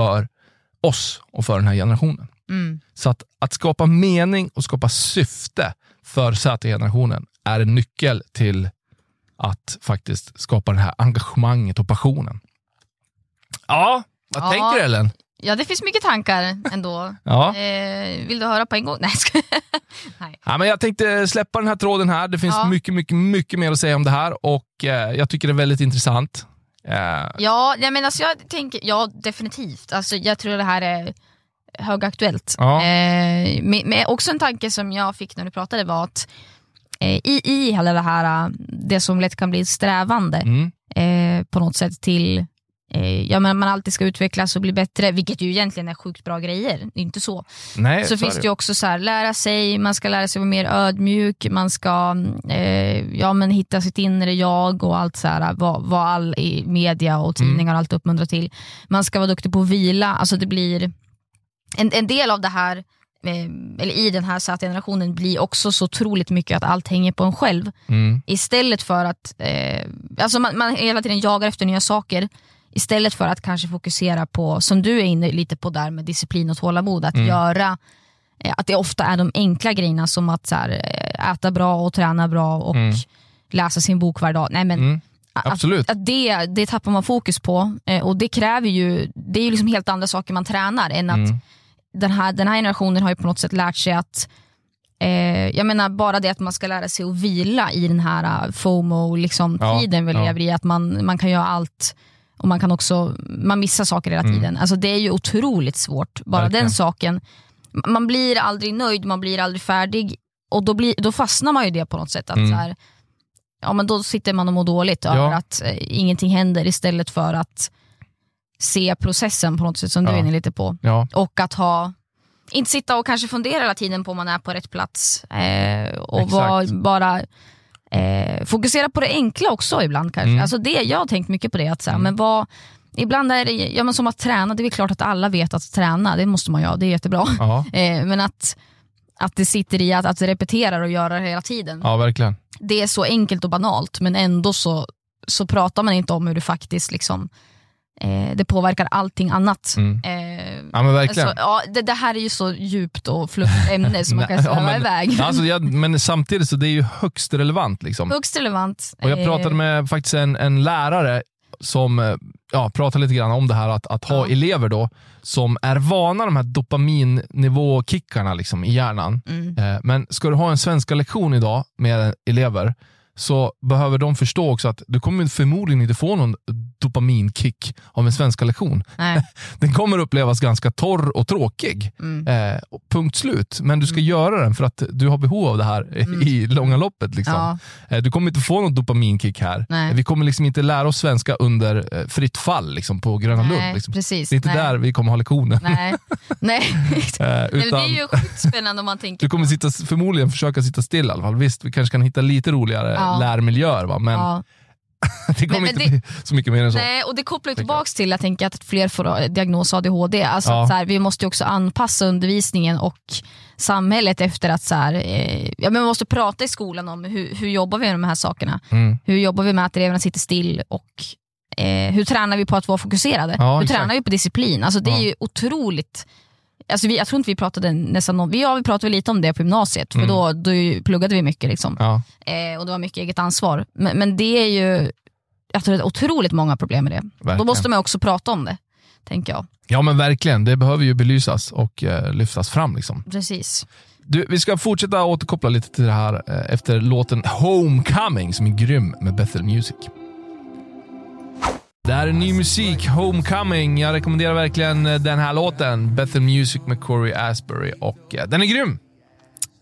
Speaker 2: Oss och för den här generationen. Mm. Så att, att skapa mening och skapa syfte för Z-generationen är en nyckel till att faktiskt skapa det här engagemanget och passionen. Ja, vad ja, tänker du Ellen?
Speaker 3: Ja, det finns mycket tankar ändå.
Speaker 2: Ja.
Speaker 3: Eh, vill du höra på en gång? Nej, ska... *laughs* Nej.
Speaker 2: Ja, men jag tänkte släppa den här tråden här. Det finns
Speaker 3: Ja.
Speaker 2: mycket, mycket, mycket mer att säga om det här och eh, jag tycker det är väldigt intressant. Eh,
Speaker 3: Ja, jag, men alltså, jag tänker, ja definitivt. Alltså, jag tror det här är högaktuellt.
Speaker 2: Ja.
Speaker 3: Eh, med, med också en tanke som jag fick när du pratade var att eh, i, i hela det här, eh, det som lätt kan bli strävande
Speaker 2: mm,
Speaker 3: eh, på något sätt till ja, men man alltid ska utvecklas och bli bättre, vilket ju egentligen är sjukt bra grejer. Det är inte så.
Speaker 2: nej,
Speaker 3: så finns det ju också så här, lära sig, man ska lära sig vara mer ödmjuk, man ska eh, ja, men hitta sitt inre jag och allt så här, vad, vad all i media och tidningar och allt uppmuntrar till. Man ska vara duktig på att vila, alltså det blir en, en del av det här eh, eller i den här Z-generationen blir också så otroligt mycket att allt hänger på en själv.
Speaker 2: Mm,
Speaker 3: Istället för att eh, alltså man, man hela tiden jagar efter nya saker. Istället för att kanske fokusera på, som du är inne lite på där med disciplin och tålamod, att göra eh, att det ofta är de enkla grejerna som att så här, eh, äta bra och träna bra och
Speaker 2: Mm.
Speaker 3: läsa sin bok varje dag. Nej, men
Speaker 2: mm,
Speaker 3: att,
Speaker 2: absolut.
Speaker 3: Att det, det tappar man fokus på eh, och det kräver ju, det är ju liksom helt andra saker man tränar än att
Speaker 2: Mm.
Speaker 3: den, här, den här generationen har ju på något sätt lärt sig att eh, jag menar bara det att man ska lära sig att vila i den här FOMO-tiden liksom,
Speaker 2: Ja,
Speaker 3: tiden vi
Speaker 2: ja.
Speaker 3: lever i, att man, man kan göra allt och man kan också, man missar saker hela tiden. Alltså det är ju otroligt svårt, bara
Speaker 2: Mm. Verkligen.
Speaker 3: den saken. Man blir aldrig nöjd, man blir aldrig färdig och då, blir, då fastnar man ju det på något sätt. Att
Speaker 2: Mm.
Speaker 3: så här, ja, men då sitter man och mår dåligt
Speaker 2: Ja.
Speaker 3: över att eh, ingenting händer istället för att se processen på något sätt som du
Speaker 2: Ja.
Speaker 3: är inne lite på.
Speaker 2: Ja,
Speaker 3: Och att ha, inte sitta och kanske fundera hela tiden på om man är på rätt plats. Eh, och var, bara eh, fokusera på det enkla också ibland kanske.
Speaker 2: Mm.
Speaker 3: Alltså det, jag har tänkt mycket på det. Att så här, men vad, ibland är det ja, men som att träna, det är klart att alla vet att träna, det måste man göra, det är jättebra. *laughs* Eh, men att, att det sitter i att, att repetera och göra det hela tiden.
Speaker 2: ja, verkligen.
Speaker 3: Det är så enkelt och banalt men ändå så, så pratar man inte om hur det faktiskt liksom, eh, det påverkar allting annat.
Speaker 2: Mm.
Speaker 3: Eh,
Speaker 2: Ja, men verkligen.
Speaker 3: Alltså, ja, det, det här är ju så djupt och fluffigt ämne så man *laughs* kan sväva
Speaker 2: ja, men-
Speaker 3: iväg.
Speaker 2: Alltså, jag, *laughs* men samtidigt så det är ju högst relevant. Liksom.
Speaker 3: Högst relevant.
Speaker 2: Och jag pratade
Speaker 3: Eh,
Speaker 2: med faktiskt en, en lärare som eh, ja, pratade lite grann om det här att, att ha
Speaker 3: Ja.
Speaker 2: elever då som är vana de här dopaminnivåkickarna liksom, i hjärnan.
Speaker 3: Mm.
Speaker 2: Eh, Men ska du ha en svenska lektion idag med elever så behöver de förstå också att du kommer förmodligen inte få någon dopaminkick av en svenska lektion.
Speaker 3: Nej. *laughs*
Speaker 2: Den kommer upplevas ganska torr och tråkig.
Speaker 3: Mm.
Speaker 2: Eh, punkt slut. Men du ska göra den för att du har behov av det här i- i långa loppet. Liksom.
Speaker 3: Ja.
Speaker 2: Eh, Du kommer inte få någon dopaminkick här.
Speaker 3: Nej.
Speaker 2: Eh, Vi kommer liksom inte lära oss svenska under eh, fritt fall liksom, på Gröna Lund.
Speaker 3: Nej,
Speaker 2: Liksom.
Speaker 3: precis.
Speaker 2: Det är inte
Speaker 3: Nej.
Speaker 2: där vi kommer ha lektionen.
Speaker 3: Nej. *laughs* Nej.
Speaker 2: Eh, utan
Speaker 3: det är ju sjukt spännande om man *laughs* tänker
Speaker 2: du kommer sitta, förmodligen försöka sitta still i alla fall. Visst, vi kanske kan hitta lite roligare
Speaker 3: Ja.
Speaker 2: lärmiljöer, va? men
Speaker 3: ja. *laughs*
Speaker 2: det kommer inte
Speaker 3: det-
Speaker 2: bli så mycket mer än så.
Speaker 3: Nej, och det kopplar ju tillbaks till jag tänker att fler får diagnos ADHD. Alltså
Speaker 2: Ja.
Speaker 3: så här, vi måste ju också anpassa undervisningen och samhället efter att så här, eh, ja, men vi måste prata i skolan om hur, hur jobbar vi med de här sakerna.
Speaker 2: Mm.
Speaker 3: Hur jobbar vi med att eleverna sitter still och eh, hur tränar vi på att vara fokuserade?
Speaker 2: Ja,
Speaker 3: hur
Speaker 2: exakt.
Speaker 3: tränar vi på disciplin? Alltså, det är ju otroligt Alltså vi, jag tror inte vi pratade nästan om, vi, ja, vi pratade lite om det på gymnasiet, för
Speaker 2: Mm.
Speaker 3: då, då pluggade vi mycket. Liksom.
Speaker 2: Ja,
Speaker 3: Eh, och det var mycket eget ansvar. Men, men det är ju, jag tror det är otroligt många problem med det. Då
Speaker 2: verkligen.
Speaker 3: måste man också prata om det, tänker jag.
Speaker 2: ja, men verkligen. Det behöver ju belysas och eh, lyftas fram. Liksom.
Speaker 3: Precis.
Speaker 2: Du, vi ska fortsätta återkoppla lite till det här eh, efter låten Homecoming som är grym med Bethel Music. Det här är ny musik, Homecoming. Jag rekommenderar verkligen eh, den här låten. Bethel Music med Corey Asbury och eh, den är grym.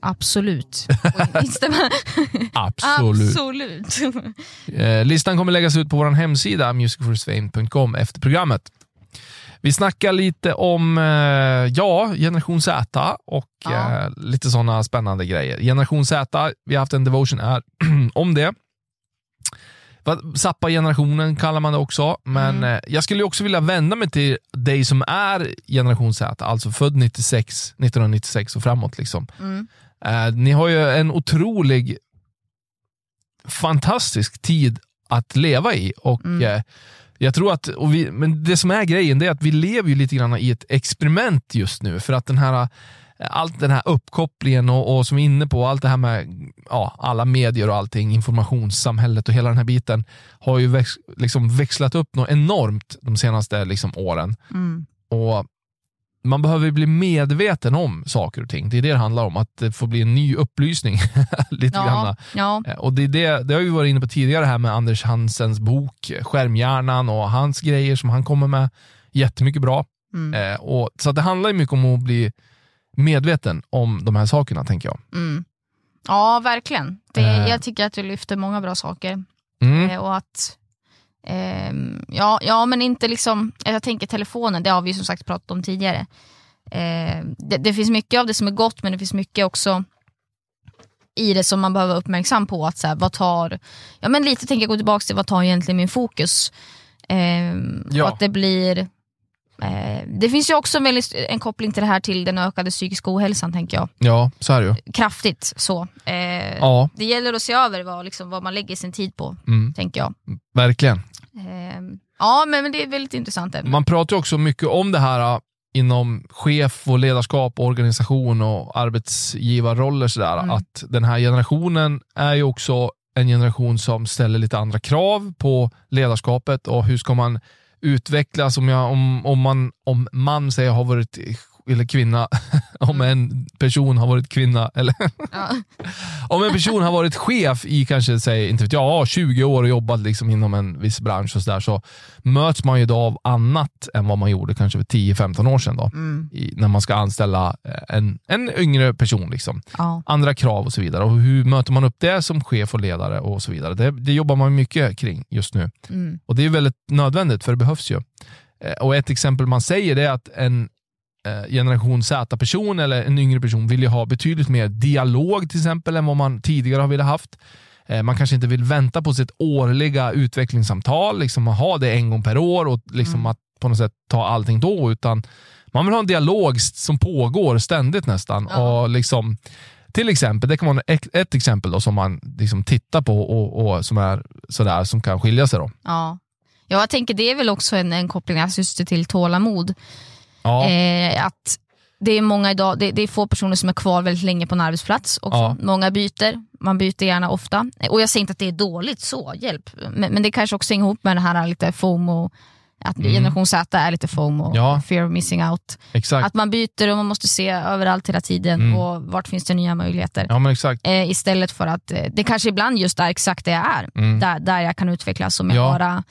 Speaker 3: Absolut. *laughs*
Speaker 2: Absolut.
Speaker 3: Absolut. *laughs*
Speaker 2: Eh, listan kommer läggas ut på vår hemsida musicforsfame.com efter programmet. Vi snackar lite om eh, ja, generation Z och
Speaker 3: Ja.
Speaker 2: lite sådana spännande grejer. Generation Z, vi har haft en devotion här *clears throat* om det. Zappa-generationen kallar man det också, men
Speaker 3: Mm.
Speaker 2: eh, jag skulle också vilja vända mig till dig som är generation Z, alltså född 96, 1996 och framåt. Liksom.
Speaker 3: Mm.
Speaker 2: Eh, ni har ju en otrolig, fantastisk tid att leva i. Och
Speaker 3: Mm.
Speaker 2: eh, jag tror att, vi, men det som är grejen det är att vi lever ju lite grann i ett experiment just nu. För att den här, allt den här uppkopplingen och, och som vi är inne på, allt det här med ja, alla medier och allting, informationssamhället och hela den här biten har ju väx, liksom växlat upp något enormt de senaste liksom, åren.
Speaker 3: Mm.
Speaker 2: Och man behöver bli medveten om saker och ting. Det är det det handlar om, att det får bli en ny upplysning. *laughs* lite
Speaker 3: Ja, ja.
Speaker 2: Eh, Och det, är det, det har vi varit inne på tidigare här med Anders Hansens bok Skärmhjärnan och hans grejer som han kommer med. Jättemycket bra.
Speaker 3: Mm.
Speaker 2: Eh, och, så det handlar ju mycket om att bli medveten om de här sakerna, tänker jag.
Speaker 3: Mm. Ja, verkligen. Det,
Speaker 2: Eh.
Speaker 3: Jag tycker att du lyfter många bra saker.
Speaker 2: Mm.
Speaker 3: Eh, och att, ehm, ja, ja, men inte liksom, jag tänker telefonen, det har vi som sagt pratat om tidigare. Eh, det, det finns mycket av det som är gott, men det finns mycket också i det som man behöver vara uppmärksam på. Att så här, vad tar, ja men lite tänker jag gå tillbaka till, vad tar egentligen min fokus? Ehm,
Speaker 2: Ja.
Speaker 3: Och att det blir eh, det finns ju också en, koppling till det här till den ökade psykiska ohälsan tänker jag.
Speaker 2: Ja, så är det ju.
Speaker 3: Kraftigt så. Eh,
Speaker 2: Ja,
Speaker 3: Det gäller att se över vad, liksom, vad man lägger sin tid på,
Speaker 2: mm,
Speaker 3: tänker jag.
Speaker 2: verkligen.
Speaker 3: Eh, ja, men, men det är väldigt intressant ämne.
Speaker 2: Man pratar ju också mycket om det här äh, inom chef och ledarskap, organisation och arbetsgivarroller. Sådär,
Speaker 3: Mm.
Speaker 2: Att den här generationen är ju också en generation som ställer lite andra krav på ledarskapet och hur ska man utvecklas. Om, jag, om, om, man, om man säger har varit eller kvinna, *laughs* om en person har varit kvinna, eller
Speaker 3: Ja. *laughs*
Speaker 2: om en person har varit chef i kanske, säg, inte vet jag, 20 år och jobbat liksom inom en viss bransch och så, där, så möts man ju då av annat än vad man gjorde kanske för 10-15 år sedan. Då,
Speaker 3: Mm,
Speaker 2: i, när man ska anställa eh, en, en yngre person. Liksom.
Speaker 3: ja.
Speaker 2: Andra krav och så vidare. Och hur möter man upp det som chef och ledare och så vidare. Det, det jobbar man mycket kring just nu.
Speaker 3: Mm,
Speaker 2: Och det är väldigt nödvändigt för det behövs ju. Eh, Och ett exempel man säger är att en generation Z-person eller en yngre person vill ju ha betydligt mer dialog till exempel än vad man tidigare har velat haft. Eh, Man kanske inte vill vänta på sitt årliga utvecklingssamtal, liksom ha det en gång per år och liksom
Speaker 3: Mm.
Speaker 2: att på något sätt ta allting då, utan man vill ha en dialog som pågår ständigt nästan.
Speaker 3: Ja.
Speaker 2: Och liksom, till exempel, det kan vara ett, exempel då som man liksom tittar på och, och som är sådär som kan skilja sig. Då.
Speaker 3: ja. ja, jag tänker det är väl också en, en koppling alltså just till tålamod.
Speaker 2: Ja.
Speaker 3: Eh, att det är många idag, det, det är få personer som är kvar väldigt länge på en arbetsplats. Också.
Speaker 2: Ja.
Speaker 3: Många byter, man byter gärna ofta. Eh, Och jag säger inte att det är dåligt, så hjälp. Men, men det kanske också hänger ihop med det här lite FOMO, att
Speaker 2: Mm.
Speaker 3: generation Z är lite FOMO,
Speaker 2: Ja.
Speaker 3: fear of missing out.
Speaker 2: Exakt.
Speaker 3: Att man byter och man måste se överallt hela tiden
Speaker 2: Mm.
Speaker 3: och vart finns det nya möjligheter.
Speaker 2: Ja exakt.
Speaker 3: Eh, istället för att eh, det kanske ibland just är exakt det jag är,
Speaker 2: Mm.
Speaker 3: där, där jag kan utvecklas som jag
Speaker 2: Ja.
Speaker 3: bara...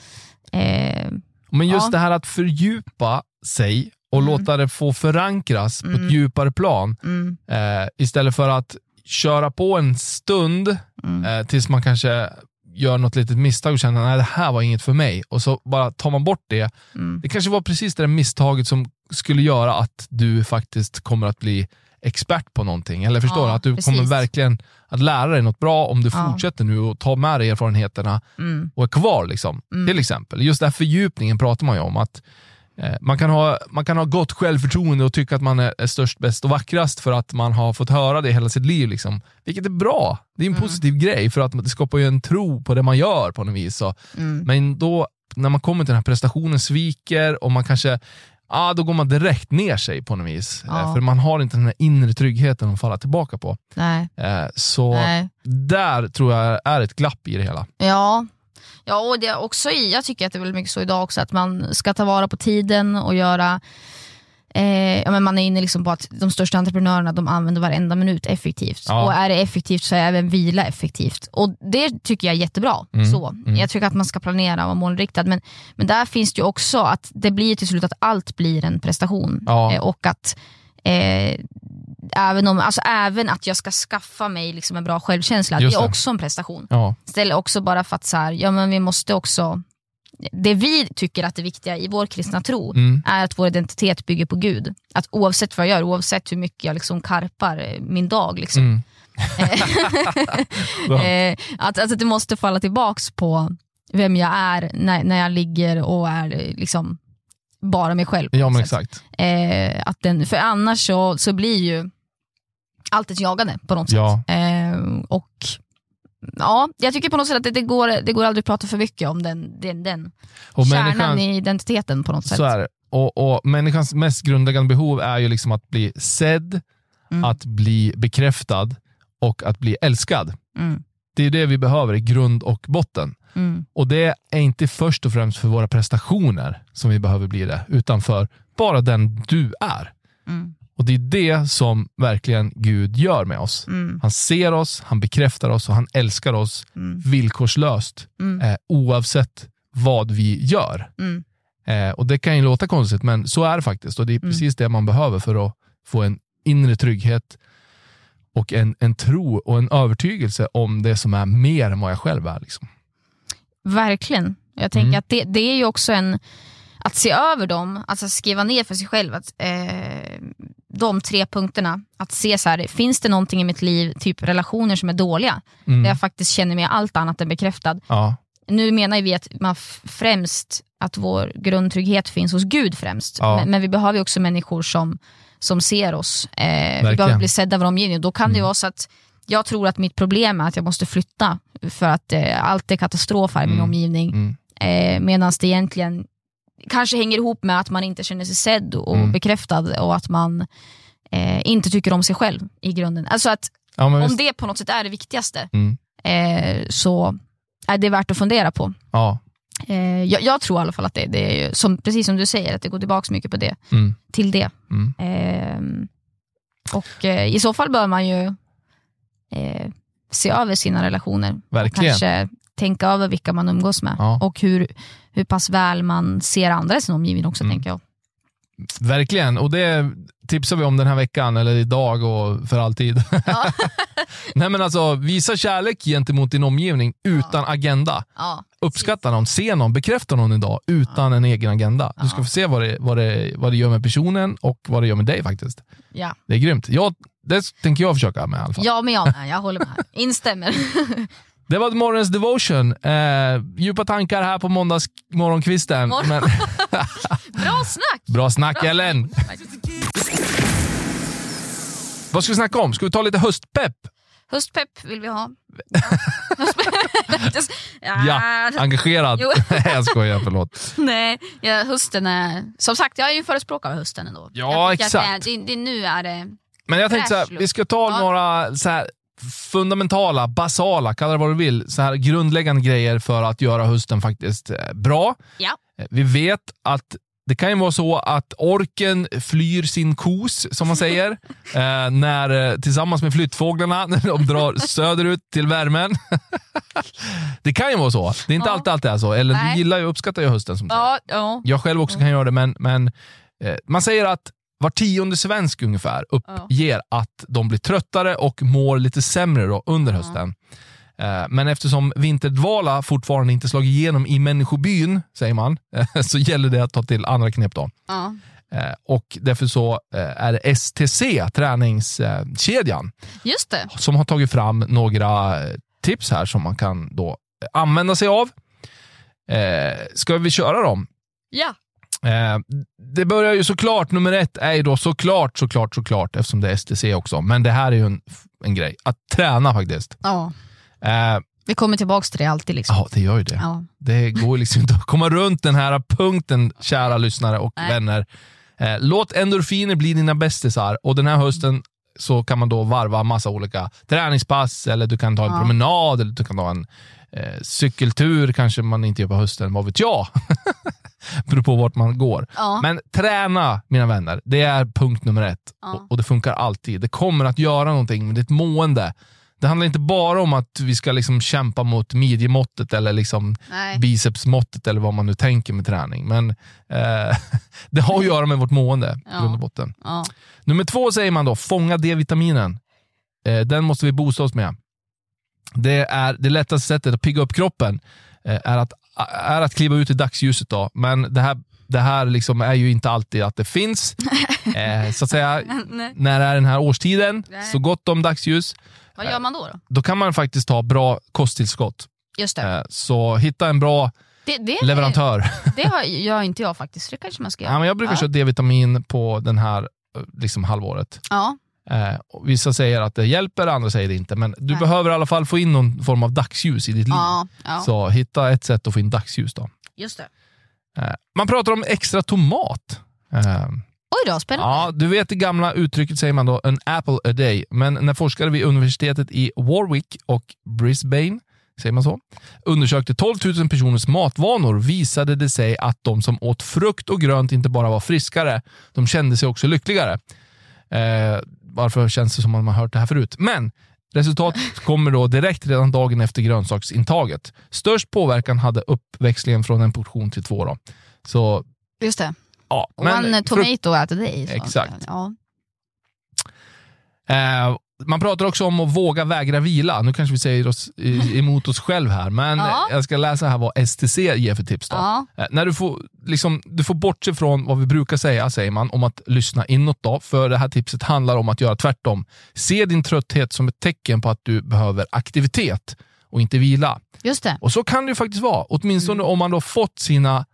Speaker 3: Eh,
Speaker 2: Men just det här att fördjupa sig och
Speaker 3: Mm.
Speaker 2: låta det få förankras på
Speaker 3: Mm.
Speaker 2: ett djupare plan
Speaker 3: mm,
Speaker 2: eh, istället för att köra på en stund
Speaker 3: mm,
Speaker 2: eh, tills man kanske gör något litet misstag och känner att det här var inget för mig och så bara tar man bort det.
Speaker 3: mm.
Speaker 2: Det kanske var precis det där misstaget som skulle göra att du faktiskt kommer att bli expert på någonting. Eller förstår
Speaker 3: Ja,
Speaker 2: du? Att du
Speaker 3: precis.
Speaker 2: kommer verkligen att lära dig något bra om du
Speaker 3: Ja.
Speaker 2: fortsätter nu och tar med dig erfarenheterna
Speaker 3: Mm.
Speaker 2: och är kvar. Liksom.
Speaker 3: Mm.
Speaker 2: Till exempel. Just den här fördjupningen pratar man ju om. att man, kan ha, man kan ha gott självförtroende och tycka att man är, störst, bäst och vackrast för att man har fått höra det hela sitt liv. Liksom. Vilket är bra. Det är en
Speaker 3: Mm.
Speaker 2: positiv grej för att det skapar ju en tro på det man gör på något vis. Och,
Speaker 3: Mm.
Speaker 2: men då, när man kommer till den här prestationen sviker och man kanske Ah, då går man direkt ner sig på något vis.
Speaker 3: Ja.
Speaker 2: Eh, För man har inte den här inre tryggheten att falla tillbaka på.
Speaker 3: Nej,
Speaker 2: Eh, Så
Speaker 3: nej.
Speaker 2: där tror jag är ett glapp i det hela.
Speaker 3: Ja. Ja, och det också i, jag tycker att det är väldigt mycket så idag också att man ska ta vara på tiden och göra Eh, ja, men man är inne liksom på att de största entreprenörerna de använder varenda minut effektivt.
Speaker 2: Ja.
Speaker 3: Och är det effektivt så är även vila effektivt. Och Det tycker jag är jättebra.
Speaker 2: Mm,
Speaker 3: Så.
Speaker 2: mm.
Speaker 3: Jag tycker att man ska planera och vara målinriktad. Men, men där finns det ju också att det blir till slut att allt blir en prestation.
Speaker 2: Ja.
Speaker 3: Eh, och att eh, även, om, alltså, även att jag ska skaffa mig liksom en bra självkänsla,
Speaker 2: Just
Speaker 3: det är
Speaker 2: det.
Speaker 3: också en prestation.
Speaker 2: Ja,
Speaker 3: Istället också bara för att så här, ja, men vi måste också, det vi tycker att det viktiga i vår kristna tro
Speaker 2: mm.
Speaker 3: är att vår identitet bygger på Gud. Att oavsett vad jag gör, oavsett hur mycket jag liksom karpar eh, min dag, liksom,
Speaker 2: Mm. *laughs* *laughs*
Speaker 3: Eh, att, att det måste falla tillbaks på vem jag är när, när jag ligger och är eh, liksom bara mig själv.
Speaker 2: Ja men exakt.
Speaker 3: Eh, att den, för annars så, så blir ju allt ett jagande på något
Speaker 2: Ja.
Speaker 3: sätt. Eh, och ja, Jag tycker på något sätt att det, det, går, det går aldrig att prata för mycket om den, den, den
Speaker 2: Och
Speaker 3: kärnan i identiteten på något sätt.
Speaker 2: så är det. Och, och människans mest grundläggande behov är ju liksom att bli sedd,
Speaker 3: Mm.
Speaker 2: att bli bekräftad och att bli älskad.
Speaker 3: Mm,
Speaker 2: Det är det vi behöver i grund och botten.
Speaker 3: mm,
Speaker 2: Och det är inte först och främst för våra prestationer som vi behöver bli det, utan för bara den du är.
Speaker 3: Mm.
Speaker 2: Och det är det som verkligen Gud gör med oss.
Speaker 3: Mm.
Speaker 2: Han ser oss, han bekräftar oss och han älskar oss
Speaker 3: Mm.
Speaker 2: villkorslöst
Speaker 3: Mm.
Speaker 2: eh, oavsett vad vi gör.
Speaker 3: Mm.
Speaker 2: Eh, och Det kan ju låta konstigt, men så är det faktiskt. Och Det är
Speaker 3: Mm.
Speaker 2: precis det man behöver för att få en inre trygghet och en, en tro och en övertygelse om det som är mer än vad jag själv är. Liksom.
Speaker 3: Verkligen. Jag tänker att det, det är ju också en... Att se över dem, alltså skriva ner för sig själv att, eh, de tre punkterna. Att se så här, finns det någonting i mitt liv, typ relationer som är dåliga,
Speaker 2: Mm.
Speaker 3: där jag faktiskt känner mig allt annat än bekräftad.
Speaker 2: Ja,
Speaker 3: Nu menar vi att man främst, att vår grundtrygghet finns hos Gud främst.
Speaker 2: Ja.
Speaker 3: Men, men vi behöver också människor som, som ser oss. Eh, vi behöver bli sedda av vår omgivning. Då kan det
Speaker 2: Mm.
Speaker 3: vara så att jag tror att mitt problem är att jag måste flytta för att eh, allt är katastrof här i min
Speaker 2: Mm.
Speaker 3: omgivning.
Speaker 2: mm.
Speaker 3: Eh, Medan det egentligen kanske hänger ihop med att man inte känner sig sedd och
Speaker 2: Mm.
Speaker 3: bekräftad och att man eh, inte tycker om sig själv i grunden. Alltså att
Speaker 2: ja
Speaker 3: om
Speaker 2: visst.
Speaker 3: det på något sätt är det viktigaste
Speaker 2: Mm.
Speaker 3: eh, så är det värt att fundera på.
Speaker 2: Ja.
Speaker 3: Eh, jag, jag tror i alla fall att det, det är som, precis som du säger, att det går tillbaka mycket på det,
Speaker 2: Mm.
Speaker 3: till det.
Speaker 2: Mm.
Speaker 3: Eh, och eh, i så fall bör man ju eh, se över sina relationer.
Speaker 2: Verkligen.
Speaker 3: Kanske tänka över vilka man umgås med.
Speaker 2: Ja.
Speaker 3: Och hur, hur pass väl man ser andra i sin omgivning också,
Speaker 2: Mm.
Speaker 3: tänker jag.
Speaker 2: Verkligen, och det tipsar vi om den här veckan, eller idag och för alltid.
Speaker 3: Ja. *laughs*
Speaker 2: Nej men alltså, visa kärlek gentemot din omgivning utan agenda.
Speaker 3: Ja,
Speaker 2: Uppskatta någon, se någon, bekräfta någon idag utan en egen agenda. Du ska
Speaker 3: Ja.
Speaker 2: få se vad det, vad, det, vad det gör med personen och vad det gör med dig faktiskt.
Speaker 3: ja.
Speaker 2: Det är grymt. Jag, det tänker jag försöka med i alla fall.
Speaker 3: ja men jag med. Jag håller med. Instämmer. *laughs*
Speaker 2: Det var morgonens devotion. Eh, djupa tankar här på måndagsmorgonkvisten.
Speaker 3: Morgon.
Speaker 2: Men, *laughs*
Speaker 3: Bra snack!
Speaker 2: bra snack Ellen! Vad ska vi snacka om? Ska vi ta lite höstpepp?
Speaker 3: Höstpepp vill vi ha. *laughs* *laughs*
Speaker 2: Ja, engagerad. Jag skojar, förlåt.
Speaker 3: Nej, ja, hösten är... Som sagt, jag är ju förespråkare av hösten ändå.
Speaker 2: Ja, exakt.
Speaker 3: Det, det, nu är det...
Speaker 2: Men jag tänkte så här, vi ska ta några så här fundamentala, basala, kalla det vad du vill, så här grundläggande grejer för att göra hösten faktiskt eh, bra.
Speaker 3: Ja.
Speaker 2: Eh, Vi vet att det kan ju vara så att orken flyr sin kos, som man säger, *laughs* eh, när, eh, tillsammans med flyttfåglarna *laughs* när de drar söderut till värmen. *laughs* det kan ju vara så. Det är inte
Speaker 3: Ja.
Speaker 2: alltid alltid är så. Eller
Speaker 3: Nej.
Speaker 2: du gillar ju, uppskattar ju hösten som.
Speaker 3: Ja, ja.
Speaker 2: Jag själv också kan göra det, men, men eh, man säger att var tionde svensk ungefär uppger att de blir tröttare och mår lite sämre då under hösten. Eh, Men eftersom vinterdvala fortfarande inte slagit igenom i människobyn, säger man, *laughs* så gäller det att ta till andra knep. Då.
Speaker 3: ja.
Speaker 2: Eh, Och därför så eh, är det STC, träningskedjan,
Speaker 3: Just det.
Speaker 2: som har tagit fram några tips här som man kan då använda sig av. Ska vi köra dem?
Speaker 3: Ja.
Speaker 2: Eh, det börjar ju såklart, nummer ett är ju då såklart, såklart, såklart, eftersom det är STC också, men det här är ju en, en grej, att träna faktiskt.
Speaker 3: ja.
Speaker 2: Eh,
Speaker 3: Vi kommer tillbaka till det alltid. Liksom.
Speaker 2: Ja, det gör ju det.
Speaker 3: Ja.
Speaker 2: Det går liksom inte att komma runt den här punkten, kära lyssnare och
Speaker 3: Nej.
Speaker 2: vänner. Eh, låt endorfiner bli dina bästisar och den här hösten så kan man då varva massa olika träningspass, eller du kan ta en
Speaker 3: Ja.
Speaker 2: promenad, eller du kan ta en eh, cykeltur, kanske man inte gör på hösten, vad vet jag? *laughs* Beror på vart man går.
Speaker 3: Ja.
Speaker 2: Men träna, mina vänner, det är punkt nummer ett.
Speaker 3: Ja.
Speaker 2: Och, och det funkar alltid. Det kommer att göra någonting med ditt mående. Det handlar inte bara om att vi ska liksom kämpa mot midjemåttet eller liksom
Speaker 3: Nej.
Speaker 2: bicepsmåttet eller vad man nu tänker med träning. Men eh, *laughs* det har att göra med vårt mående,
Speaker 3: Ja.
Speaker 2: grund och botten.
Speaker 3: Ja.
Speaker 2: Nummer två säger man då, fånga D-vitaminen. Eh, den måste vi boosta oss med. Det är det lättaste sättet att pigga upp kroppen eh, är, att, är att kliva ut i dagsljuset. Då. Men det här, det här liksom är ju inte alltid att det finns. *laughs* Eh, så att säga, när det är den här årstiden,
Speaker 3: Nej.
Speaker 2: så gott om dagsljus,
Speaker 3: Vad gör man då? då?
Speaker 2: då kan man faktiskt ta bra kosttillskott.
Speaker 3: Just det.
Speaker 2: Eh, så hitta en bra
Speaker 3: det, det
Speaker 2: leverantör. *laughs*
Speaker 3: Det har, *laughs* gör inte jag faktiskt. Det kanske man ska göra.
Speaker 2: Ja, men jag brukar
Speaker 3: ja.
Speaker 2: köra D-vitamin på den här eh, liksom halvåret.
Speaker 3: Ja.
Speaker 2: Eh, vissa säger att det hjälper, andra säger det inte. Men du
Speaker 3: Nej.
Speaker 2: behöver i alla fall få in någon form av dagsljus i ditt liv.
Speaker 3: Ja. ja.
Speaker 2: Så hitta ett sätt att få in dagsljus. Då.
Speaker 3: Just det.
Speaker 2: Eh, man pratar om extra tomat. Eh,
Speaker 3: Oj då, spännande.
Speaker 2: ja, du vet det gamla uttrycket säger man då, an apple a day. Men när forskare vid universitetet i Warwick och Brisbane säger man så, undersökte 12 000 personers matvanor visade det sig att de som åt frukt och grönt inte bara var friskare, de kände sig också lyckligare. Eh, varför känns det som att man har hört det här förut? Men resultatet kommer då direkt redan dagen efter grönsaksintaget. Störst påverkan hade uppväxlingen från en portion till två. Då. Så,
Speaker 3: Just det.
Speaker 2: ja,
Speaker 3: One
Speaker 2: frukt-
Speaker 3: tomato at a day.
Speaker 2: Exakt.
Speaker 3: Ja.
Speaker 2: Eh, man pratar också om att våga vägra vila. Nu kanske vi säger oss emot oss själv här, men
Speaker 3: Ja.
Speaker 2: jag ska läsa här vad STC ger för tips. Då.
Speaker 3: Ja.
Speaker 2: Eh, när du, får, liksom, du får bortse från vad vi brukar säga, säger man, om att lyssna inåt. Då, för det här tipset handlar om att göra tvärtom. Se din trötthet som ett tecken på att du behöver aktivitet och inte vila.
Speaker 3: Just det.
Speaker 2: Och så kan det ju faktiskt vara, åtminstone om man då fått sina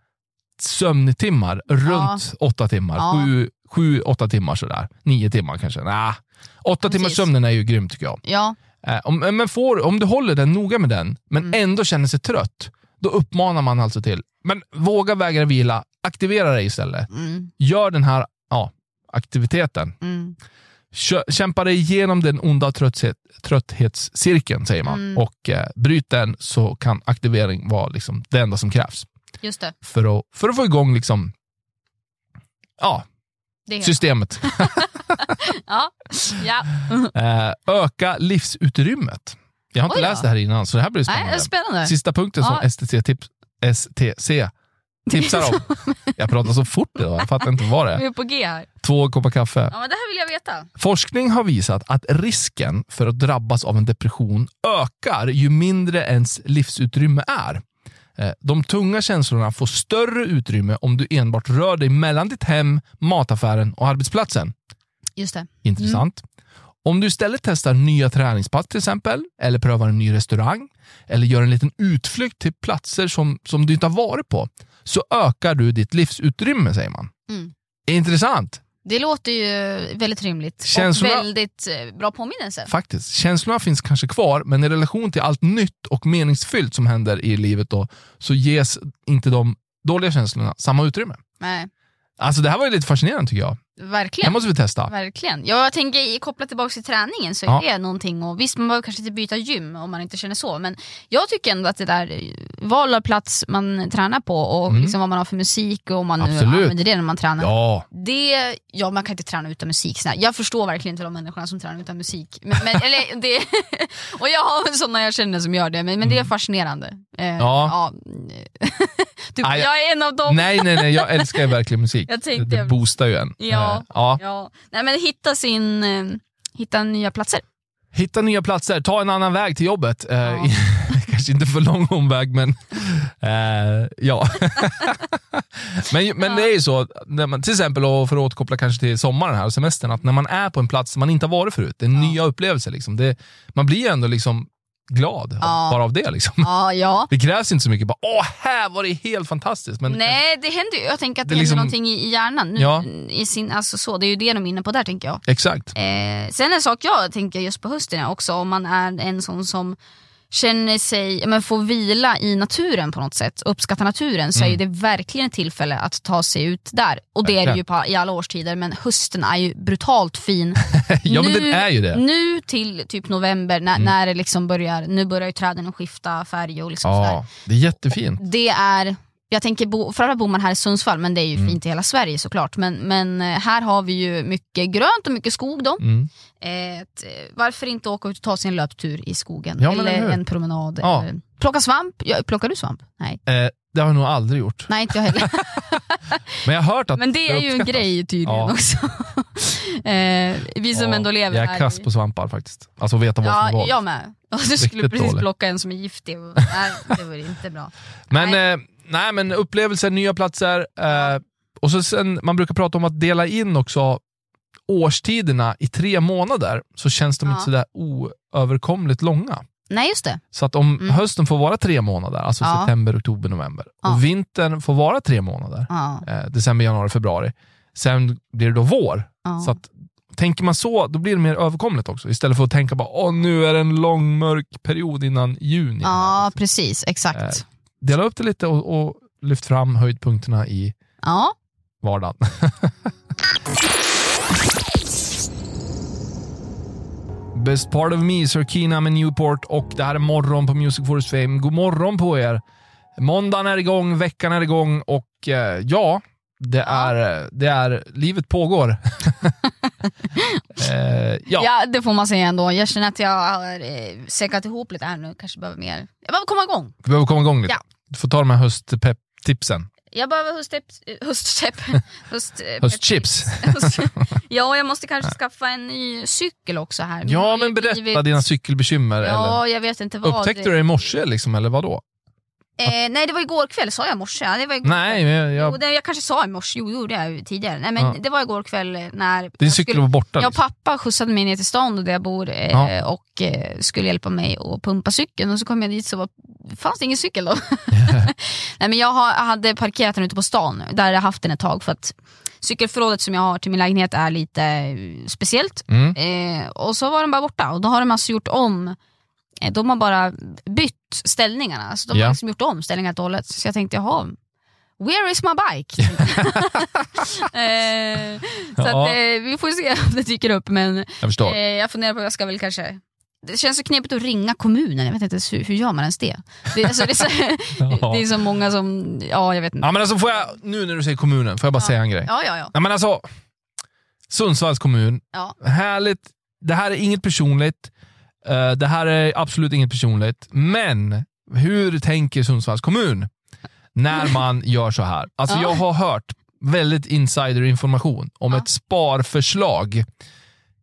Speaker 2: sömntimmar runt åtta timmar.
Speaker 3: Ja.
Speaker 2: Sju, sju, åtta timmar sådär. Nio timmar kanske. Nah. Åtta timmars
Speaker 3: Precis.
Speaker 2: sömnen är ju grym tycker jag.
Speaker 3: Ja.
Speaker 2: Eh, om, men får, om du håller den noga med den, men
Speaker 3: Mm.
Speaker 2: ändå känner sig trött, då uppmanar man alltså till, men våga vägra vila, aktivera dig istället.
Speaker 3: Mm.
Speaker 2: Gör den här ja, aktiviteten.
Speaker 3: Mm.
Speaker 2: Kämpa dig igenom den onda trötthet, trötthetscirkeln, säger man.
Speaker 3: Mm.
Speaker 2: Och eh, bryt den så kan aktivering vara liksom det enda som krävs
Speaker 3: Just det.
Speaker 2: för att, för att få igång liksom, ja, systemet. *laughs*
Speaker 3: ja. ja.
Speaker 2: Eh, öka livsutrymmet. Jag har inte
Speaker 3: Oj
Speaker 2: läst det här innan, så det här blir
Speaker 3: Nej,
Speaker 2: spännande.
Speaker 3: är spännande.
Speaker 2: Sista punkten som
Speaker 3: Ja.
Speaker 2: STC, tips, STC tipsar om. *laughs* Jag pratar så fort idag, jag fattar inte vad det
Speaker 3: Vi
Speaker 2: är.
Speaker 3: är på G här.
Speaker 2: Två koppar kaffe.
Speaker 3: Ja, men det här vill jag veta.
Speaker 2: Forskning har visat att risken för att drabbas av en depression ökar ju mindre ens livsutrymme är. Eh, De tunga känslorna får större utrymme om du enbart rör dig mellan ditt hem, mataffären och arbetsplatsen.
Speaker 3: Just det.
Speaker 2: Intressant. Om du istället testar nya träningspass till exempel, eller prövar en ny restaurang, eller gör en liten utflykt till platser som, som du inte har varit på, så ökar du ditt livsutrymme, säger man.
Speaker 3: Mm.
Speaker 2: Intressant!
Speaker 3: Det låter ju väldigt rimligt
Speaker 2: Känslorna-
Speaker 3: och väldigt eh, bra påminnelse.
Speaker 2: Faktiskt. Känslorna finns kanske kvar, men i relation till allt nytt och meningsfyllt som händer i livet då, så ges inte de dåliga känslorna samma utrymme.
Speaker 3: Nej,
Speaker 2: Alltså det här var ju lite fascinerande tycker jag. Det
Speaker 3: verkligen.
Speaker 2: måste vi testa.
Speaker 3: Verkligen. Ja, jag tänker kopplat tillbaka till träningen så är
Speaker 2: Ja.
Speaker 3: det någonting. Och visst, man behöver kanske inte byta gym om man inte känner så. Men jag tycker ändå att det där eh, val av plats man tränar på och
Speaker 2: Mm.
Speaker 3: liksom vad man har för musik och om man nu
Speaker 2: Absolut.
Speaker 3: använder det när man tränar.
Speaker 2: Ja,
Speaker 3: Det, ja, man kan inte träna utan musik. Jag förstår verkligen inte de människorna som tränar utan musik. Men, men, eller, det, *laughs* och jag har sådana jag känner som gör det, men, men det är fascinerande. Eh,
Speaker 2: Mm. Ja. *laughs*
Speaker 3: du,
Speaker 2: Nej,
Speaker 3: jag är en av dem.
Speaker 2: nej, nej, nej, jag älskar verkligen musik. *laughs* Det
Speaker 3: jag-
Speaker 2: boostar ju en.
Speaker 3: Ja.
Speaker 2: Ja.
Speaker 3: Ja. Nej, men hitta, sin, eh, hitta nya platser.
Speaker 2: Hitta nya platser, ta en annan väg till jobbet. Eh,
Speaker 3: Ja. *laughs*
Speaker 2: Kanske inte för lång omväg, men eh, ja. *laughs* men men det är ju så, när man, till exempel och för att återkoppla kanske till sommaren här och semestern, att när man är på en plats som man inte har varit förut, det är nya upplevelser. Liksom. Det, man blir ändå liksom glad
Speaker 3: Ja.
Speaker 2: bara av det. Liksom.
Speaker 3: Ja, ja. *laughs*
Speaker 2: Det krävs inte så mycket, bara åh, här var det helt fantastiskt. Men,
Speaker 3: Nej, det händer ju. Jag tänker att det,
Speaker 2: Det är liksom-
Speaker 3: händer någonting i hjärnan. Nu,
Speaker 2: Ja.
Speaker 3: i sin, alltså så, det är ju det de är inne på där tänker jag.
Speaker 2: Exakt.
Speaker 3: Eh, sen en sak jag tänker just på hösten också om man är en sån som känner sig, men får vila i naturen på något sätt, uppskatta naturen, så är ju det verkligen ett tillfälle att ta sig ut där. Och det är det ju på, i alla årstider, men hösten är ju brutalt fin. *laughs*
Speaker 2: ja, men det är ju det.
Speaker 3: Nu till typ november, när, när det liksom börjar, nu börjar ju träden att skifta färg och liksom sådär.
Speaker 2: Ja, det är jättefint.
Speaker 3: Det är, jag tänker, bo, framförallt bor man här i Sundsvall, men det är ju
Speaker 2: Mm.
Speaker 3: fint i hela Sverige såklart. Men, men eh, här har vi ju mycket grönt och mycket skog då.
Speaker 2: Mm.
Speaker 3: Eh, t- varför inte åka ut och ta sig en löptur i skogen?
Speaker 2: Ja, eller
Speaker 3: en promenad.
Speaker 2: Ja.
Speaker 3: Eller, plocka svamp? Ja, plockar du svamp? Nej.
Speaker 2: Eh, det har jag nog aldrig gjort.
Speaker 3: Nej, inte jag heller. *laughs* *laughs*
Speaker 2: Men jag har hört att
Speaker 3: Men det är ju en grej tydligen
Speaker 2: Ja.
Speaker 3: också. *laughs* eh, vi som
Speaker 2: Ja,
Speaker 3: ändå lever
Speaker 2: Jag är
Speaker 3: här.
Speaker 2: kass på svampar faktiskt. Alltså veta vad som är
Speaker 3: Ja,
Speaker 2: vad.
Speaker 3: jag med. Du skulle
Speaker 2: Riktigt
Speaker 3: precis
Speaker 2: dålig.
Speaker 3: plocka en som är giftig. Och, nej, det var inte bra.
Speaker 2: Men,
Speaker 3: Nej.
Speaker 2: men upplevelser, nya platser. Eh, och så sen, man brukar prata om att dela in också årstiderna i tre månader, så känns de
Speaker 3: Ja.
Speaker 2: inte sådär oöverkomligt långa.
Speaker 3: Nej, just det.
Speaker 2: Så att om
Speaker 3: Mm.
Speaker 2: hösten får vara tre månader, alltså
Speaker 3: Ja.
Speaker 2: september, oktober, november,
Speaker 3: Ja.
Speaker 2: och vintern får vara tre månader, eh, december, januari, februari, sen blir det då vår. Så att, tänker man så, då blir det mer överkomligt också. Istället för att tänka bara, åh nu är det en lång mörk period innan juni.
Speaker 3: ja, precis. Exakt.
Speaker 2: Eh, Dela upp det lite och, och lyft fram höjdpunkterna i
Speaker 3: Ja.
Speaker 2: vardagen. *laughs* Best part of me, Sir med Newport och det här är morgon på Music Forest Fame. God morgon på er! Måndagen är igång, veckan är igång och eh, ja, det är, det är, livet pågår. *laughs*
Speaker 3: eh, ja. ja, det får man säga ändå. Jag känner att jag har eh, säkrat ihop lite här nu. Kanske behöver mer. Jag behöver komma igång.
Speaker 2: Du behöver komma igång lite? Ja. Du får ta de här höstpepp-tipsen.
Speaker 3: Jag behöver hösttips. *laughs* Höstchips.
Speaker 2: Höst, Höstchips. *laughs*
Speaker 3: ja, jag måste kanske skaffa en ny cykel också här.
Speaker 2: Ja, men berätta blivit... dina cykelbekymmer.
Speaker 3: Ja, eller? jag vet inte vad.
Speaker 2: Upptäckte det... du det i morse liksom, eller vadå?
Speaker 3: Eh, nej det var igår kväll, sa jag morse? Det var igår
Speaker 2: nej, men jag.
Speaker 3: Jo, det, jag kanske sa i morse, jo det gjorde jag tidigare. Nej, men ja. Det var igår kväll när
Speaker 2: Din cykel
Speaker 3: skulle,
Speaker 2: var borta?
Speaker 3: Jag och liksom. pappa skjutsade mig ner till stan där jag bor eh, ja. och eh, skulle hjälpa mig att pumpa cykeln och så kom jag dit så var, fanns det ingen cykel då. *laughs* *laughs* nej, men jag hade parkerat den ute på stan, där jag haft den ett tag för att cykelförrådet som jag har till min lägenhet är lite eh, speciellt. Mm. Eh, och så var den bara borta och då har de alltså gjort om Eh, de har bara bytt ställningarna. Så de ja. har liksom gjort om ställningarna helt och hållet. Så jag tänkte, jaha, where is my bike? *laughs* eh, så ja. att, eh, vi får se om det dyker upp. Men
Speaker 2: jag, förstår.
Speaker 3: Eh, jag funderar på, jag ska väl kanske det känns så knepigt att ringa kommunen, jag vet inte hur, hur gör man ens det? Det, alltså, det, är så, *laughs* ja. det är så många som, ja jag vet inte.
Speaker 2: Ja, men alltså, får jag, nu när du säger kommunen, får jag bara
Speaker 3: ja.
Speaker 2: säga en grej?
Speaker 3: Ja, ja, ja.
Speaker 2: ja men alltså, Sundsvalls kommun, ja. härligt, det här är inget personligt, Uh, det här är absolut inget personligt, men hur tänker Sundsvalls kommun när *laughs* man gör så här? Alltså, ja. Jag har hört väldigt insiderinformation om ett sparförslag